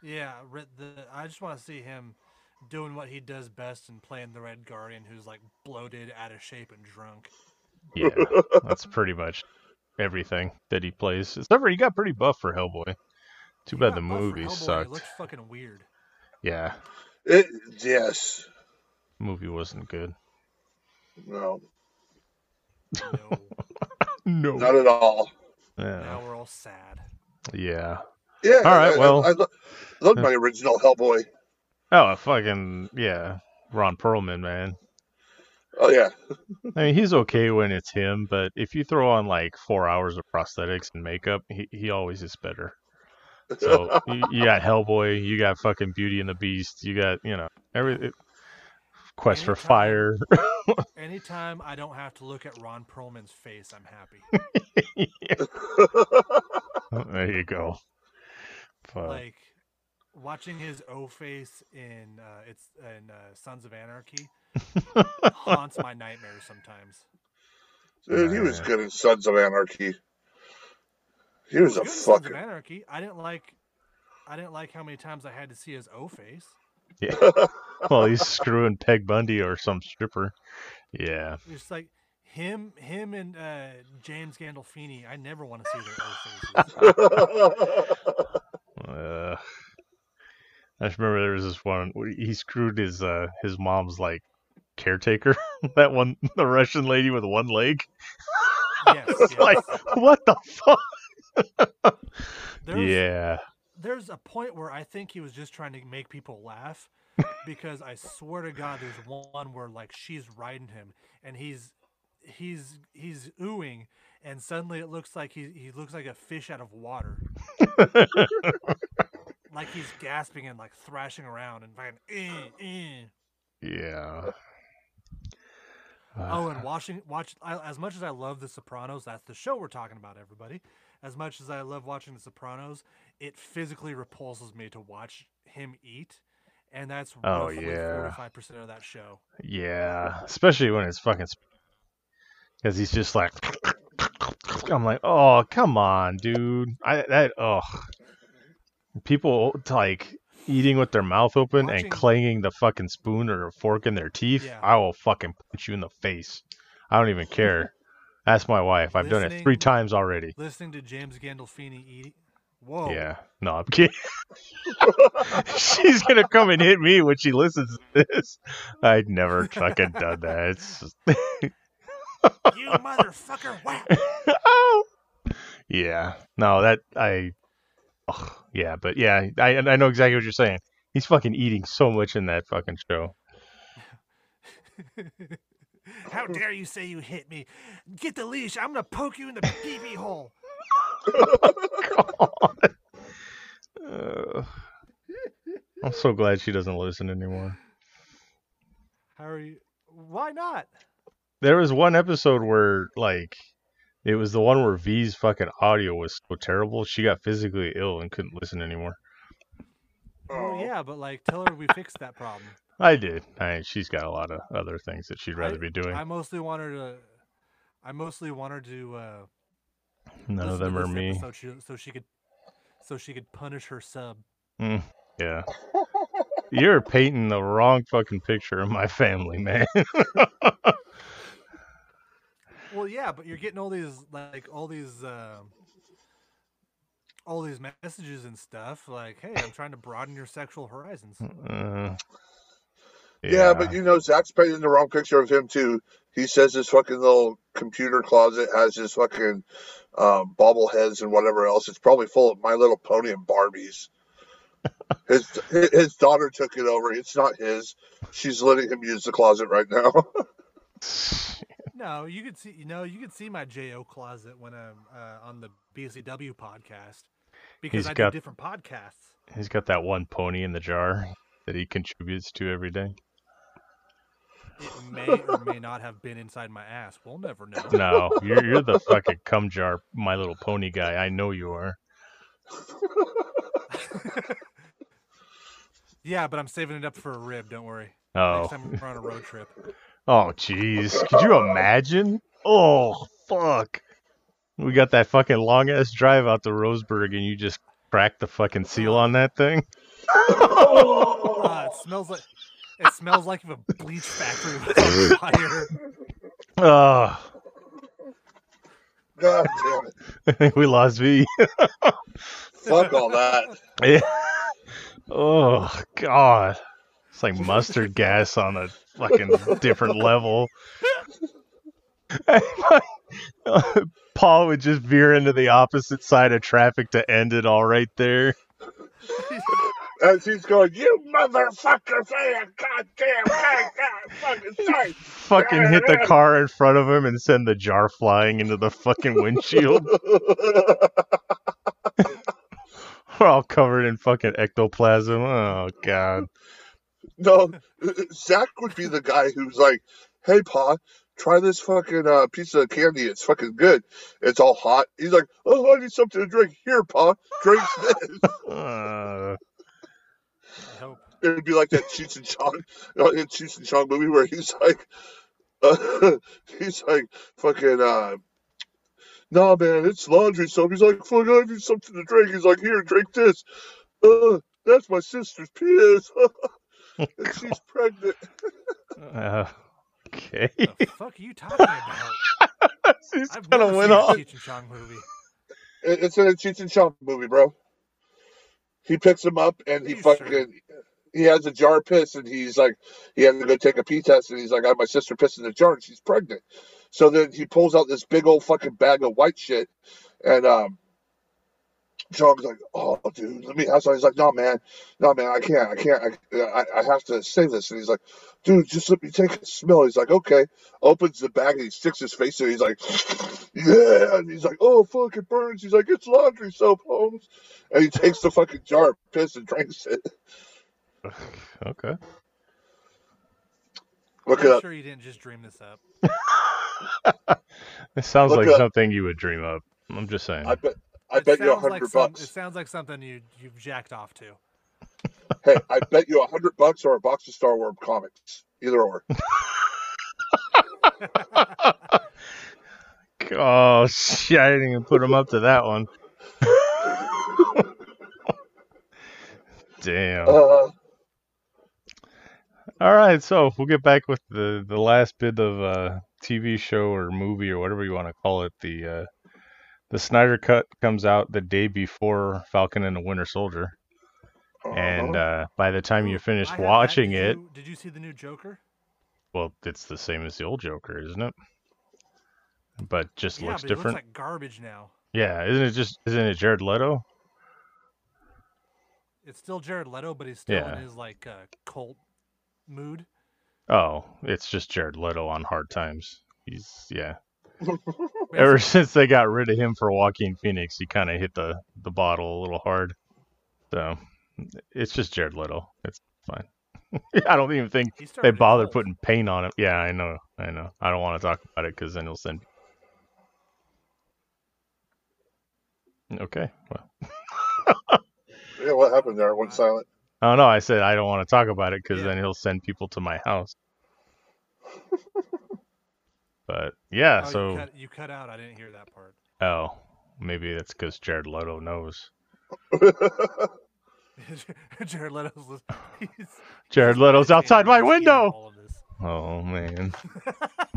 Yeah, the I just want to see him doing what he does best and playing the Red Guardian, who's like bloated, out of shape, and drunk. Yeah, that's pretty much everything that he plays. Except for he got pretty buff for Hellboy. Too He bad the movie Hellboy, It sucked. looks fucking weird. Yeah, It, yes. movie wasn't good. No. No, No. Not at all. Yeah. now we're all sad. Yeah. Yeah. All right, I- I- well- I, lo- love my original Hellboy. Oh, fucking yeah. Ron Perlman, man. Oh yeah. I mean, he's okay when it's him, but if you throw on like four hours of prosthetics and makeup, he, he always is better. So you, you got Hellboy, you got fucking Beauty and the Beast, you got you know every Quest for Fire. Anytime I don't have to look at Ron Perlman's face, I'm happy. Oh, there you go. Fuck. like watching his O face in uh, it's in uh, Sons of Anarchy haunts my nightmares sometimes. Dude, he was Yeah. good in Sons of Anarchy. He was It a good in Sons of fucking. Anarchy. I didn't like. I didn't like how many times I had to see his O face. yeah. Well, he's screwing Peg Bundy or some stripper. Yeah. It's like him, him, and uh, James Gandolfini. I never want to see their O faces. Uh, I just remember there was this one he screwed his uh his mom's like caretaker, that one the Russian lady with one leg. Yes, yes. like what the fuck? There's, yeah. there's a point where I think he was just trying to make people laugh because I swear to God, there's one where like she's riding him and he's he's he's oohing and suddenly it looks like he he looks like a fish out of water. Like he's gasping and like thrashing around and fucking eh, eh. Yeah. Oh, and watching watch I, as much as I love The Sopranos, that's the show we're talking about, everybody. As much as I love watching The Sopranos, it physically repulses me to watch him eat, and that's Oh, yeah. forty-five percent of that show. Yeah, especially when it's fucking because he's just like I'm like, "Oh, come on, dude." I that oh. People like eating with their mouth open Watching- and clanging the fucking spoon or fork in their teeth. Yeah. I will fucking punch you in the face. I don't even care. Ask my wife. I've done it three times already. Listening to James Gandolfini eat, whoa, Yeah. No, I'm kidding. She's gonna come and hit me when she listens to this. I'd never fucking done that. It's just you motherfucker! Whack! oh. Yeah. No, that I. ugh, yeah, but yeah, I I know exactly what you're saying. He's fucking eating so much in that fucking show. How dare you say you hit me? Get the leash! I'm gonna poke you in the pee hole. God. Uh, I'm so glad she doesn't listen anymore. How are you? Why not? There was one episode where like it was the one where V's fucking audio was so terrible she got physically ill and couldn't listen anymore. Well, Oh. yeah, but like, tell her we fixed that problem. I did. I she's got a lot of other things that she'd rather I- be doing. I mostly want her to. I mostly want her to. Uh, None of listen to them are me. episode she- so she could, so she could punish her sub. Mm, yeah. You're painting the wrong fucking picture of my family, man. Well, yeah, but you're getting all these like all these. um all these messages and stuff like, "Hey, I'm trying to broaden your sexual horizons." Uh, Yeah, but you know, Zach's painting the wrong picture of him too. He says his fucking little computer closet has his fucking um, bobbleheads and whatever else. It's probably full of My Little Pony and Barbies. his his daughter took it over. It's not his. She's letting him use the closet right now. No, you could see, you know, you could see my Jo closet when I'm uh, on the BCW podcast because He's I got- do different podcasts. He's got that one pony in the jar that he contributes to every day. It may or may not have been inside my ass. We'll never know. No, you're you're the fucking cum jar, My Little Pony guy. I know you are. yeah, but I'm saving it up for a rib. Don't worry. Oh, Next time we're on a road trip. Oh, jeez. Could you imagine? Oh, fuck. We got that fucking long ass drive out to Roseburg, and you just cracked the fucking seal on that thing. Uh, it smells like it smells like if a bleach factory was on fire. Oh, God damn it! I think we lost V. Fuck all that. Yeah. Oh God. It's like mustard gas on a fucking different level. Paul would just veer into the opposite side of traffic to end it all right there. As he's going, you motherfucker, say a goddamn God, God, fucking. Fucking hit the car in front of him and send the jar flying into the fucking windshield. We're all covered in fucking ectoplasm. Oh God. No, Zach would be the guy who's like, "Hey, Pa, try this fucking uh, piece of candy. It's fucking good. It's all hot." He's like, "Oh, I need something to drink. Here, Pa, drink this." Uh, I hope. It'd be like that Cheech and Chong, uh, in Cheech and Chong movie where he's like, uh, he's like, fucking, uh, "Nah, man, it's laundry soap." He's like, "Fuck, I need something to drink." He's like, "Here, drink this." Uh, that's my sister's piss. and she's pregnant. uh, okay. What The fuck are you talking about? He's I've gonna never win seen a off. Cheech and Chong movie. It- It's in a Cheech and Chong movie, bro. He picks him up and he fucking sure? he has a jar of piss and he's like he had to go take a pee test and he's like I have my sister piss in the jar and she's pregnant. So then he pulls out this big old fucking bag of white shit and um John's like, "Oh, dude, let me." have some." he's like, "No, man, no, man, I can't, I can't, I, I, I have to save this." And he's like, "Dude, just let me take a smell." He's like, "Okay." Opens the bag and he sticks his face in. He's like, "Yeah," and he's like, "Oh, fuck, it burns." He's like, "It's laundry soap, Holmes," and he takes the fucking jar of piss and drinks it. Okay. Look up. I'm it up. sure you didn't just dream this up. It sounds Look like up. something you would dream up. I'm just saying. I bet, I It bet you a sounds like hundred some- bucks. It sounds like something you you've jacked off to. Hey, I bet you a hundred bucks or a box of Star Wars comics, either or. Oh shit! I didn't even put him up to that one. Damn. Uh, All right, so we'll get back with the the last bit of uh, TV show or movie or whatever you want to call it. The uh, the Snyder Cut comes out the day before Falcon and the Winter Soldier, and uh-huh. uh, by the time you finish I have watching Did it, you- did you see the new Joker? well, it's the same as the old Joker, isn't it? But just yeah, looks but different. it looks like garbage now. Yeah, isn't it just isn't it Jared Leto? It's still Jared Leto, but he's still Yeah. in his like uh, cult mood. Oh, it's just Jared Leto on Hard Times. He's yeah. Basically, Ever since they got rid of him for Joaquin Phoenix, he kind of hit the the bottle a little hard. So it's just Jared Leto. It's fine. I don't even think they started a bother putting paint on him. Yeah, I know. I know. I don't want to talk about it because then he'll send. Okay. Well, yeah, what happened there? I went silent. I don't know. I said I don't want to talk about it because Yeah. then he'll send people to my house. But yeah, Oh, so you cut, you cut out. I didn't hear that part. oh, maybe that's because Jared Leto knows. Jared Leto's. Jared Leto's outside my window. all of this. Oh man,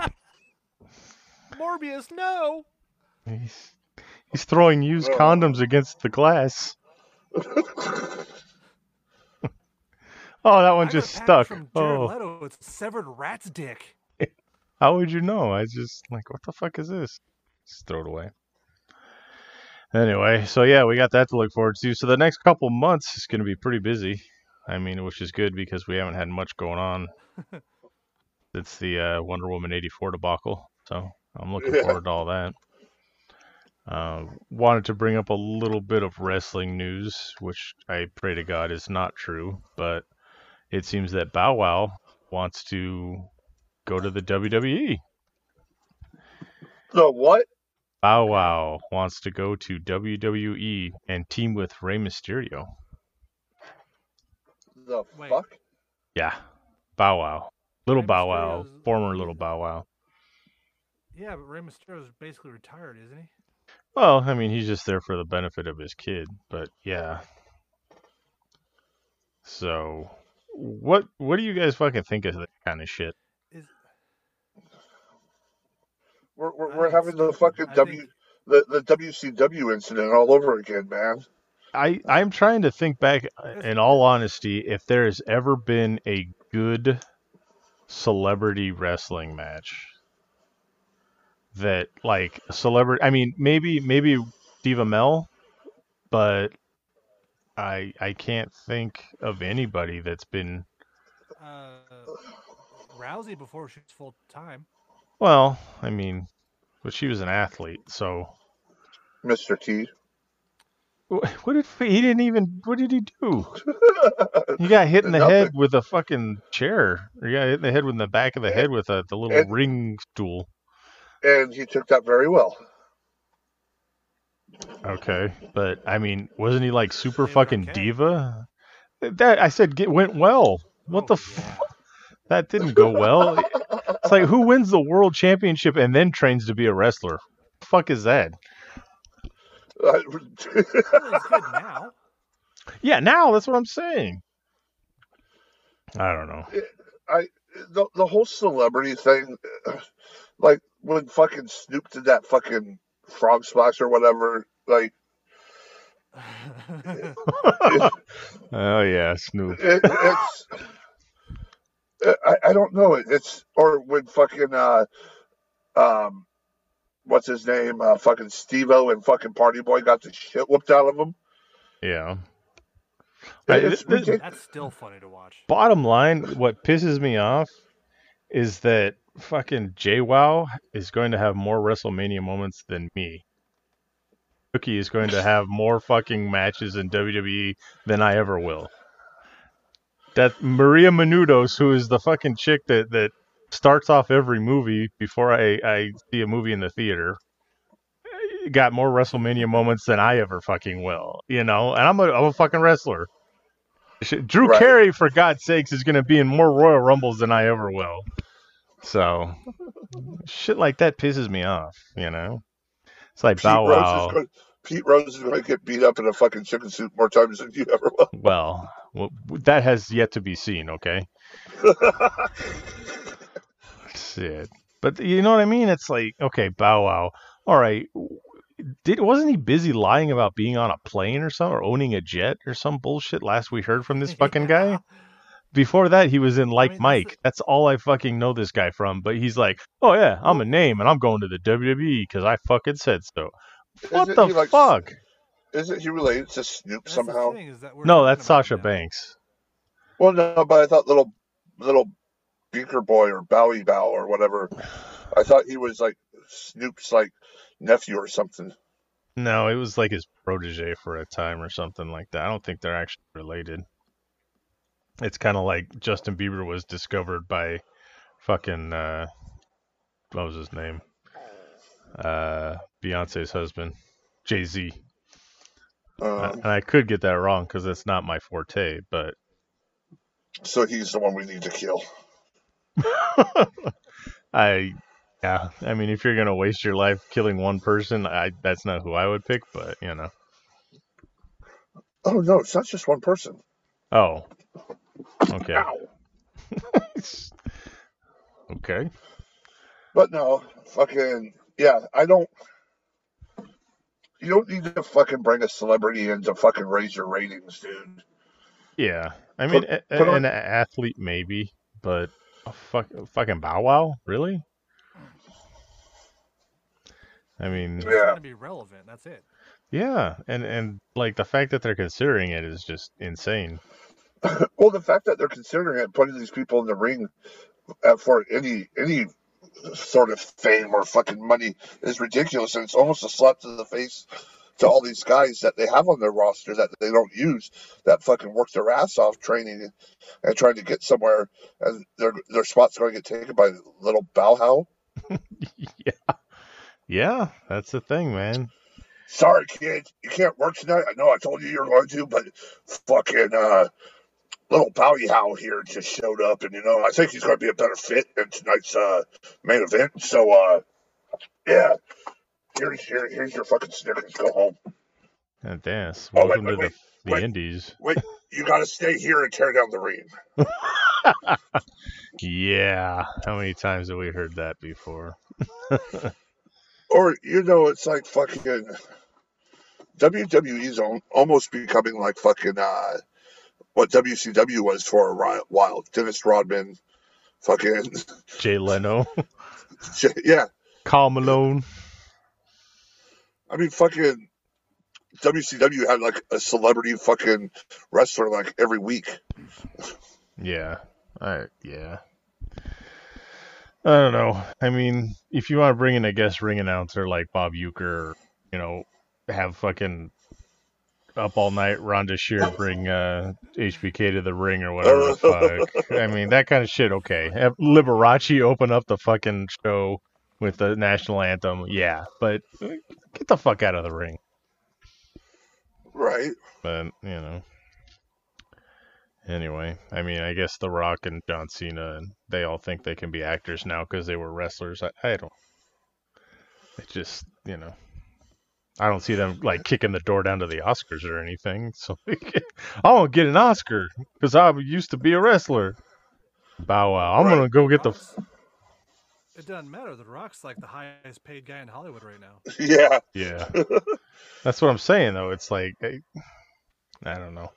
Morbius, no. he's he's throwing used Oh. condoms against the glass. Oh, that one I just stuck. From Jared Oh, Leto, it's severed rat's dick. How would you know? I just like, what the fuck is this? Just throw it away. Anyway, so yeah, we got that to look forward to. So the next couple months is going to be pretty busy. I mean, which is good because we haven't had much going on. It's the uh, Wonder Woman 84 debacle. So I'm looking Yeah. forward to all that. Uh, wanted to bring up a little bit of wrestling news, which I pray to God is not true, but it seems that Bow Wow wants to go to the. WWE. the what? Bow Wow wants to go to WWE and team with Rey Mysterio. The Wait. fuck? Yeah, Bow Wow, little Rey Bow Wow, Mysterio's- former little Bow Wow. Yeah, but Rey Mysterio's basically retired, isn't he? Well, I mean, he's just there for the benefit of his kid, but yeah. So, what what do you guys fucking think of that kind of shit? Is We're, we're, we're having the fucking I W think- the, the WCW incident all over again, man. I I'm trying to think back. uh, In all honesty, if there has ever been a good celebrity wrestling match that like a celebrity, I mean, maybe maybe Diva Mel, but I I can't think of anybody that's been uh, Rousey before she was full time? Well. I mean, but she was an athlete, so Mr. T. What did he didn't even what did he do? He got hit in the Nothing. head with a fucking chair. Or he got hit in the head with the back of the head with a the little And- ring stool. and he took that very well. Okay, but I mean, wasn't he like super They were fucking okay. diva? That I said get, went well. What Oh, the f- that didn't go well. It's like who wins the world championship and then trains to be a wrestler? Fuck is that? Uh, good now. Yeah, now that's what I'm saying. I don't know. I the, the whole celebrity thing, like when fucking Snoop did that fucking frog splash or whatever, like oh yeah, Snoop. It, it's I, I don't know. It's or when fucking uh um what's his name uh fucking Steve-O and fucking Party Boy got the shit whooped out of him. Yeah. It- I- it's th- ridiculous. That's still funny to watch. Bottom line, what pisses me off is that fucking JWoww is going to have more WrestleMania moments than me. Snooki is going to have more fucking matches in WWE than I ever will. That Maria Menounos, who is the fucking chick that, that starts off every movie before I, I see a movie in the theater, eh, got more WrestleMania moments than I ever fucking will. You know, and I'm a, I'm a fucking wrestler. Drew Right. Carey, for God's sakes, is going to be in more Royal Rumbles than I ever will. So, shit like that pisses me off. You know, it's like Pete Bow Wow. Pete Rose is going to get beat up in a fucking chicken suit more times than you ever will. Well, well, that has yet to be seen. Okay, shit. But you know what I mean? It's like, okay, Bow Wow. All right. Did wasn't he busy lying about being on a plane or something, or owning a jet or some bullshit? Last we heard from this fucking guy. Before that, he was in Like mean, that's Mike. That's all I fucking know this guy from. But he's like, oh yeah, I'm a name and I'm going to the WWE because I fucking said so. What Isn't the he like- fuck? Isn't he related to Snoop That's somehow? Thing, is that No, that's Sasha now. Banks. Well, no, but I thought little little Beaker Boy or Bowie Bow or whatever. I thought he was like Snoop's like nephew or something. No, it was like his protege for a time or something like that. I don't think they're actually related. It's kind of like Justin Bieber was discovered by fucking uh, what was his name? Uh, Beyonce's husband, Jay Z. Um, and I could get that wrong because it's not my forte, but so he's the one we need to kill. I, yeah, I mean, if you're gonna waste your life killing one person, I that's not who I would pick, but you know. Oh no, it's not just one person. Oh, okay, okay. But no, fucking yeah, I don't. You don't need to fucking bring a celebrity in to fucking raise your ratings, dude. Yeah, I mean, Put- a, a- put on- an athlete maybe, but a fuck, fucking Bow Wow, really? I mean, It's yeah. To be relevant. That's it. yeah, and and like the fact that they're considering it is just insane. Well, the fact that they're considering it, putting these people in the ring uh, for any any sort of fame or fucking money is ridiculous, and it's almost a slap to the face to all these guys that they have on their roster that they don't use, that fucking work their ass off training and trying to get somewhere, and their their spot's going to get taken by little Bauhau. yeah, yeah, that's the thing, man. Sorry, kid, you can't work tonight. I know I told you you were going to, but fucking uh, little Bowie Howe here just showed up, and you know I think he's going to be a better fit in tonight's uh, main event. So uh, yeah, here's here, here's your fucking Snickers. Go home. And dance. Oh, wait, Welcome wait, to wait, the the wait. Indies. You got to stay here and tear down the ring. Yeah, how many times have we heard that before? Or you know, it's like fucking WWE's al- almost becoming like fucking uh, what WCW was for a while. Dennis Rodman, fucking Jay Leno, yeah. Karl Malone. I mean, fucking WCW had like a celebrity fucking wrestler like every week. Yeah. I yeah. I don't know. I mean, if you want to bring in a guest ring announcer like Bob Uecker, you know, have fucking up all night Rhonda Shear bring uh, HBK to the ring or whatever the fuck. I mean, that kind of shit. Okay, have Liberace open up the fucking show with the national anthem. Yeah, but get the fuck out of the ring. Right. But you know. Anyway, I mean, I guess The Rock and John Cena, and they all think they can be actors now because they were wrestlers. I, I don't. It just, you know, I don't see them like kicking the door down to the Oscars or anything. So I want to get an Oscar because I used to be a wrestler. Bow wow! I'm Right. gonna go get the. It doesn't matter. The Rock's like the highest paid guy in Hollywood right now. Yeah. Yeah. That's what I'm saying though. It's like I, I don't know.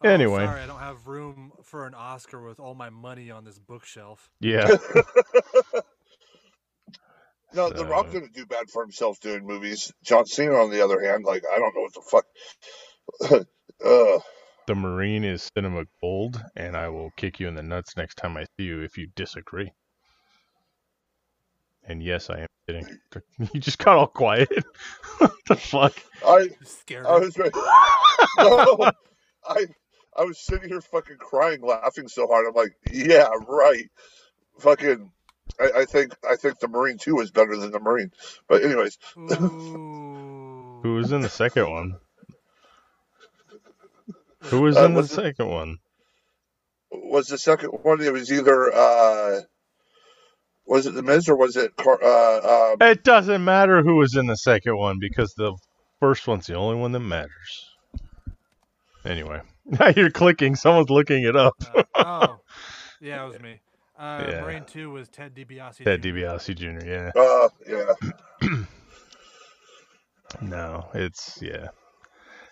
Oh, Anyway. sorry, I don't have room for an Oscar with all my money on this bookshelf. Yeah. No, The Rock So- didn't do bad for himself doing movies. John Cena, on the other hand, like I don't know what the fuck. uh, The Marine is cinema gold, and I will kick you in the nuts next time I see you if you disagree. And yes, I am kidding. You just got all quiet. what the fuck? I You scared I was ready. no, I I was sitting here fucking crying, laughing so hard. I'm like, yeah, right. Fucking, I, I think I think the Marine Two is better than the Marine. But anyways, Ooh. Who was in the second one? Who was Uh, in the was it- second one? was the second one? It was either uh, was it the Miz or was it Car- uh, um, It doesn't matter who was in the second one because the first one's the only one that matters. Anyway, now you're clicking. Someone's looking it up. Uh, oh, yeah, it was me. Uh, Yeah. Marine Two was Ted DiBiase. Ted Jr. DiBiase Jr. Yeah. uh, yeah. No, it's yeah.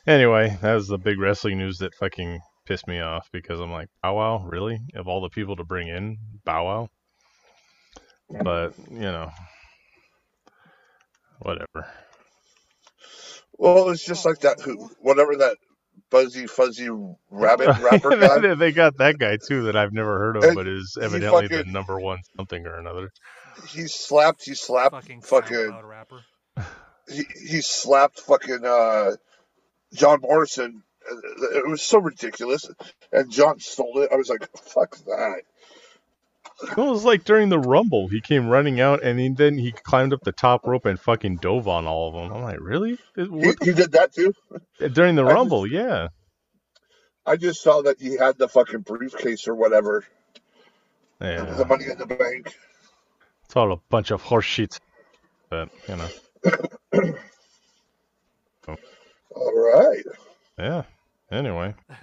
Anyway, that was the big wrestling news that fucking pissed me off because I'm like, Bow Wow, really? Of all the people to bring in, Bow Wow. But you know, whatever. Well, it's just like that. Who, whatever that buzzy fuzzy rabbit rapper guy. they they got that guy too that I've never heard of, And but is he evidently the number one something or another. He slapped. He slapped. Fucking Fucking. Rapper. He, he slapped fucking uh, John Morrison. It was so ridiculous, and John stole it. I was like, "Fuck that!" It was like during the Rumble, he came running out and he, then he climbed up the top rope and fucking dove on all of them. I'm like, really? He, What he did that too. Uh, during the I just- Rumble, yeah. I just saw that he had the fucking briefcase or whatever, the money in the bank. It's all a bunch of horse shit. But, you know, All right. yeah. Anyway.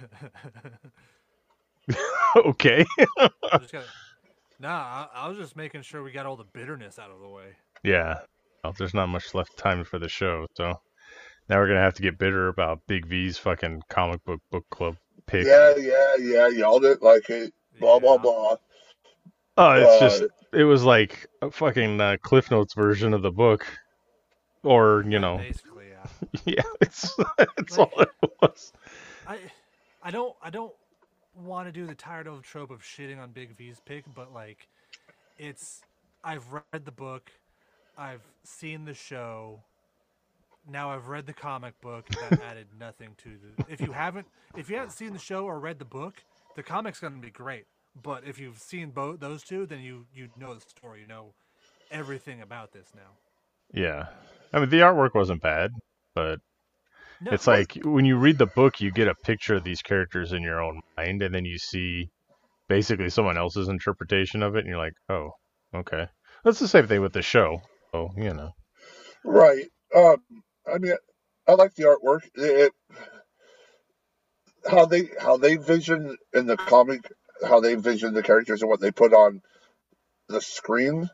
okay. I Nah, I, I was just making sure we got all the bitterness out of the way. yeah. Well, there's not much left time for the show, so now we're gonna have to get bitter about Big V's fucking comic book book club pick. Yeah, yeah, yeah. Y'all didn't like it. Blah blah Yeah. blah. Oh, it's Uh, just it was like a fucking uh, Cliff Notes version of the book, or you know, Basically, yeah. yeah, it's it's all it was. I I don't I don't want to do the tired old trope of shitting on Big V's pick, but like it's I've read the book, I've seen the show, now I've read the comic book that added nothing to the if you haven't if you haven't seen the show or read the book, the comic's gonna be great. But if you've seen both those two, then you you know the story, you know everything about this now. Yeah, I mean the artwork wasn't bad, but No, it's like when you read the book, you get a picture of these characters in your own mind, and then you see basically someone else's interpretation of it, and you're like, oh, okay. That's the same thing with the show. Oh, you know, Right. Um. I mean, I like the artwork. It, how they how they vision in the comic, how they vision the characters and what they put on the screen.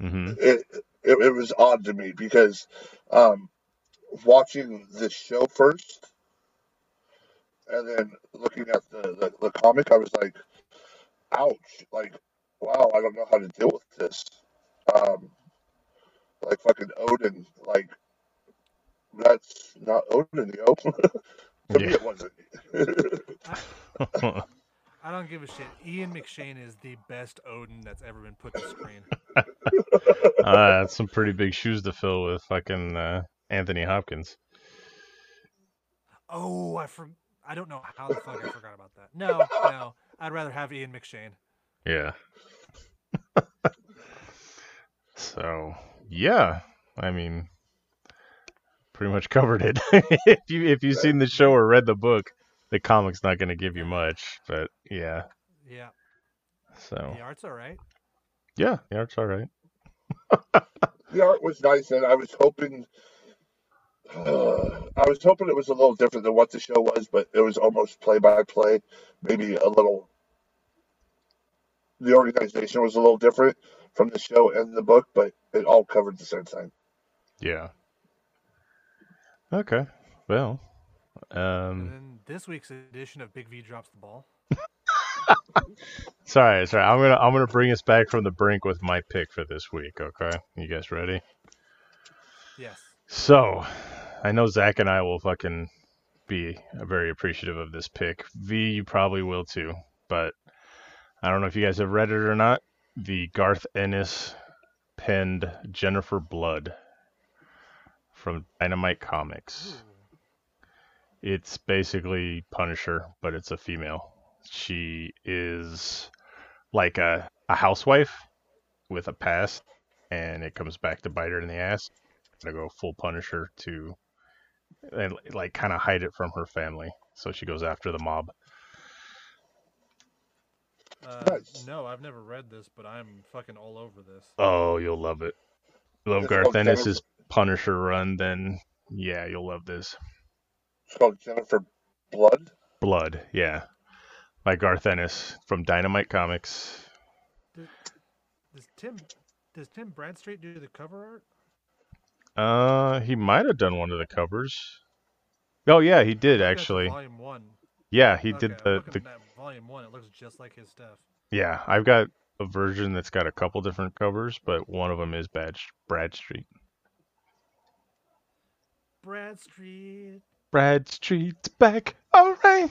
hmm It it, it was odd to me because um, watching the show first and then looking at the, the the comic, I was like, ouch! Like, wow, I don't know how to deal with this. Um, like fucking Odin, like that's not Odin, yo. to me, Yeah. it wasn't. I don't give a shit. Ian McShane is the best Odin that's ever been put to screen. uh, that's some pretty big shoes to fill with fucking uh, Anthony Hopkins. Oh, I for I don't know how the fuck I forgot about that. No, no, I'd rather have Ian McShane. Yeah. so yeah, I mean, pretty much covered it. if you if you've seen the show or read the book, the comic's not going to give you much, but yeah. Yeah, So the art's all right. yeah, the art's all right. the art was nice, and I was hoping. I was hoping it was a little different than what the show was, but it was almost play by play. Maybe a little. The organization was a little different, from the show and the book, but it all covered the same thing. Yeah. Okay. Well. And Um. then this week's edition of Big V drops the ball. Sorry, sorry. I'm gonna I'm gonna bring us back from the brink with my pick for this week. Okay. You guys ready? Yes. So, I know Zach and I will fucking be very appreciative of this pick. V, you probably will too, but I don't know if you guys have read it or not. The Garth Ennis penned Jennifer Blood from Dynamite Comics. It's basically Punisher, but it's a female. She is like a, a housewife with a past, and it comes back to bite her in the ass. Gonna go full Punisher to, and like kind of hide it from her family. So she goes after the mob. Uh, No, I've never read this, but I'm fucking all over this. Oh, you'll love it. Love It's Garth called Ennis's Punisher run, then yeah, you'll love this. It's called Jennifer Blood. Blood, yeah, by Garth Ennis from Dynamite Comics. Does Tim does Tim Bradstreet do the cover art? Uh, he might have done one of the covers. Oh yeah, he did I think that's actually. Volume one. Yeah, he Okay, did the, the volume one. It looks just like his stuff. yeah. I've got a version that's got a couple different covers, but one of them is Bad Bradstreet. Bradstreet. Bradstreet's back. All right.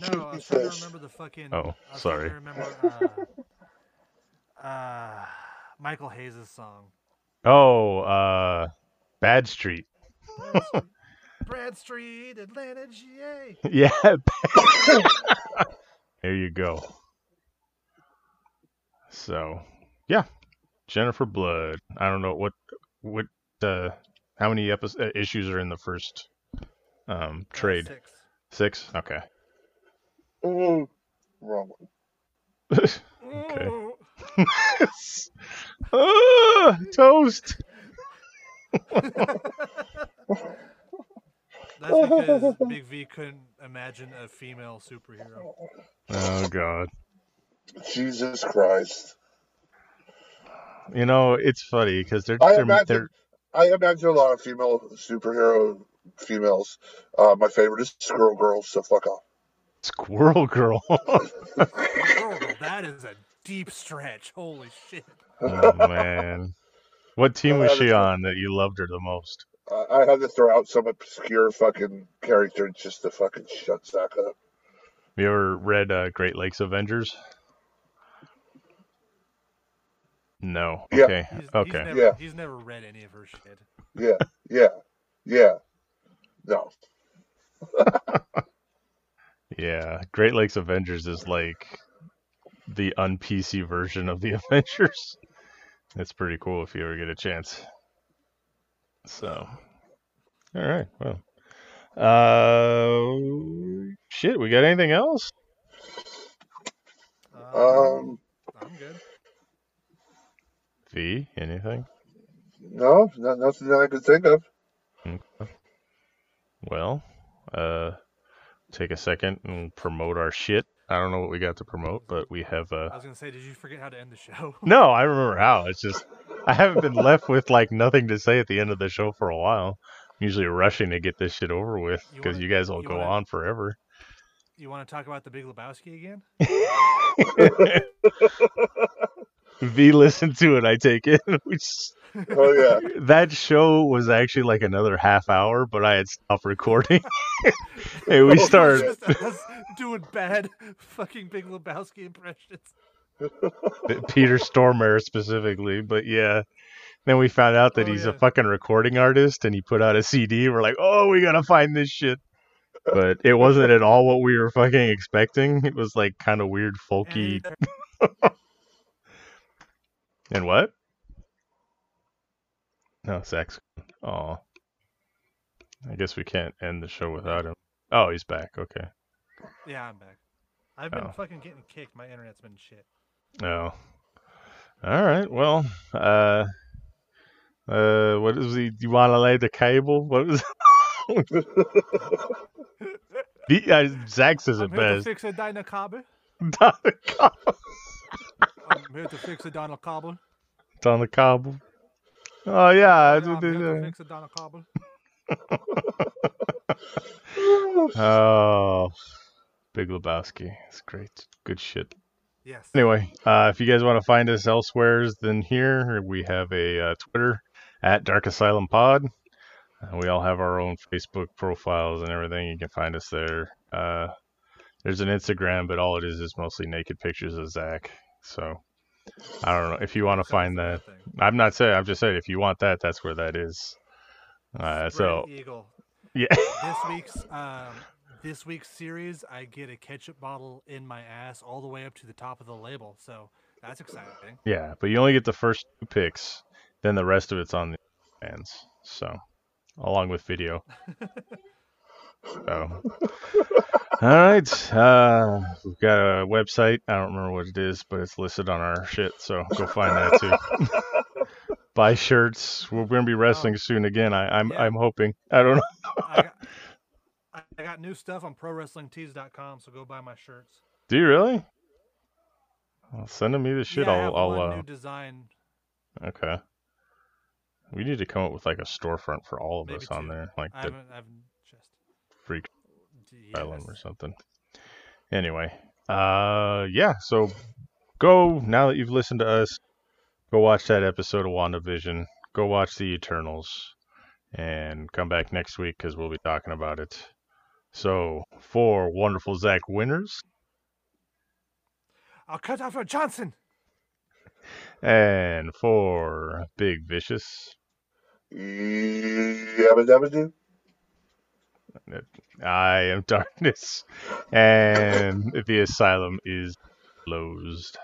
No, I was trying to remember the fucking. Oh, I was trying sorry. remember uh, uh, Michael Hayes' song. Oh, uh, Bad Street. Bradstreet, Bradstreet, Atlanta, GA. Yeah. there you go. So, yeah, Jennifer Blood. I don't know what what uh how many episodes, uh, issues are in the first um Uh, trade. six. Six. Okay. Ooh, wrong one. Okay. Ooh. ah, toast. That's because Big V couldn't imagine a female superhero. Oh God. Jesus Christ. You know it's funny because they're I they're, imagine- they're I imagine a lot of female superhero females. Uh, my favorite is Squirrel Girl, so fuck off. Squirrel Girl. Oh, that is a deep stretch. Holy shit. oh man. What team was she on that you loved her the most? I I had to throw out some obscure fucking character just to fucking shut Zach up. You ever read uh, Great Lakes Avengers? No. Yeah. Okay. He's, okay. He's never, Yeah. he's never read any of her shit. Yeah, yeah, yeah. No. Yeah. Great Lakes Avengers is like the un PC version of the Avengers. It's pretty cool if you ever get a chance. So, all right. Well, uh, shit. We got anything else? Um, I'm good. V? Anything? no, not, nothing that I could think of. Okay. Well, uh, take a second and promote our shit. I don't know what we got to promote, but we have uh I was gonna say, did you forget how to end the show? No, I remember how. It's just I haven't been left with like nothing to say at the end of the show for a while. I'm usually rushing to get this shit over with because wanna- you guys will you go wanna- on forever. You want to talk about the Big Lebowski again? V listen to it, I take it. Which Oh yeah, that show was actually like another half hour, but I had stopped recording. hey, we Oh, started doing bad fucking Big Lebowski impressions. Peter Stormare specifically, but yeah. Then we found out that Oh, he's a fucking recording artist and he put out a CD. We're like, oh, we gotta find this shit. But it wasn't at all what we were fucking expecting. It was like kind of weird, folky. And And what? No, Zach's. Oh, I guess we can't end the show without him. Oh, he's back. Okay. yeah, I'm back. I've been Oh. fucking getting kicked. My internet's been shit. Oh. All right. Well, uh, uh, what is the? You want to lay the cable? What is? the, uh, Zach says I'm it here to best. fix a Dynacabber. Dot com. I'm here to fix a Donald on the cobble. Oh yeah, Yeah, that's what I'm they here to say. fix a Cobble. Oh, Big Lebowski. It's great. Good shit. Yes. Anyway, uh, if you guys want to find us elsewhere than here, we have a uh, Twitter at Dark Asylum Pod. Uh, we all have our own Facebook profiles and everything. You can find us there. Uh, there's an Instagram, but all it is is mostly naked pictures of Zach. So I don't know if you want to find that. I'm not saying. I'm just saying if you want that, that's where that is. Uh, so Eagle. yeah. This week's um, this week's series, I get a ketchup bottle in my ass all the way up to the top of the label. So that's exciting. Yeah, but you only get the first two picks, then the rest of it's on the fans. So, along with video. so, all right. Uh, we've got a website. I don't remember what it is, but it's listed on our shit. So go find that too. Buy shirts. We're gonna be wrestling soon again. I, I'm Yeah. I'm hoping. I don't know. I got, I- I got new stuff on ProWrestlingTees.com, so go buy my shirts. Do you really? Well, send me the shit. yeah, I have I'll. one I'll uh, new design. okay. We need to come up with like a storefront for all of Maybe us on two. there, like I the haven't, I haven't just. freak Island or something. Anyway, uh, yeah. So go now that you've listened to us. Go watch that episode of WandaVision. Go watch the Eternals, and come back next week because we'll be talking about it. So for wonderful Zach winners I'll cut off your Johnson. and for Big Vicious, Yabba dabba doo. I am Darkness, and the asylum is closed.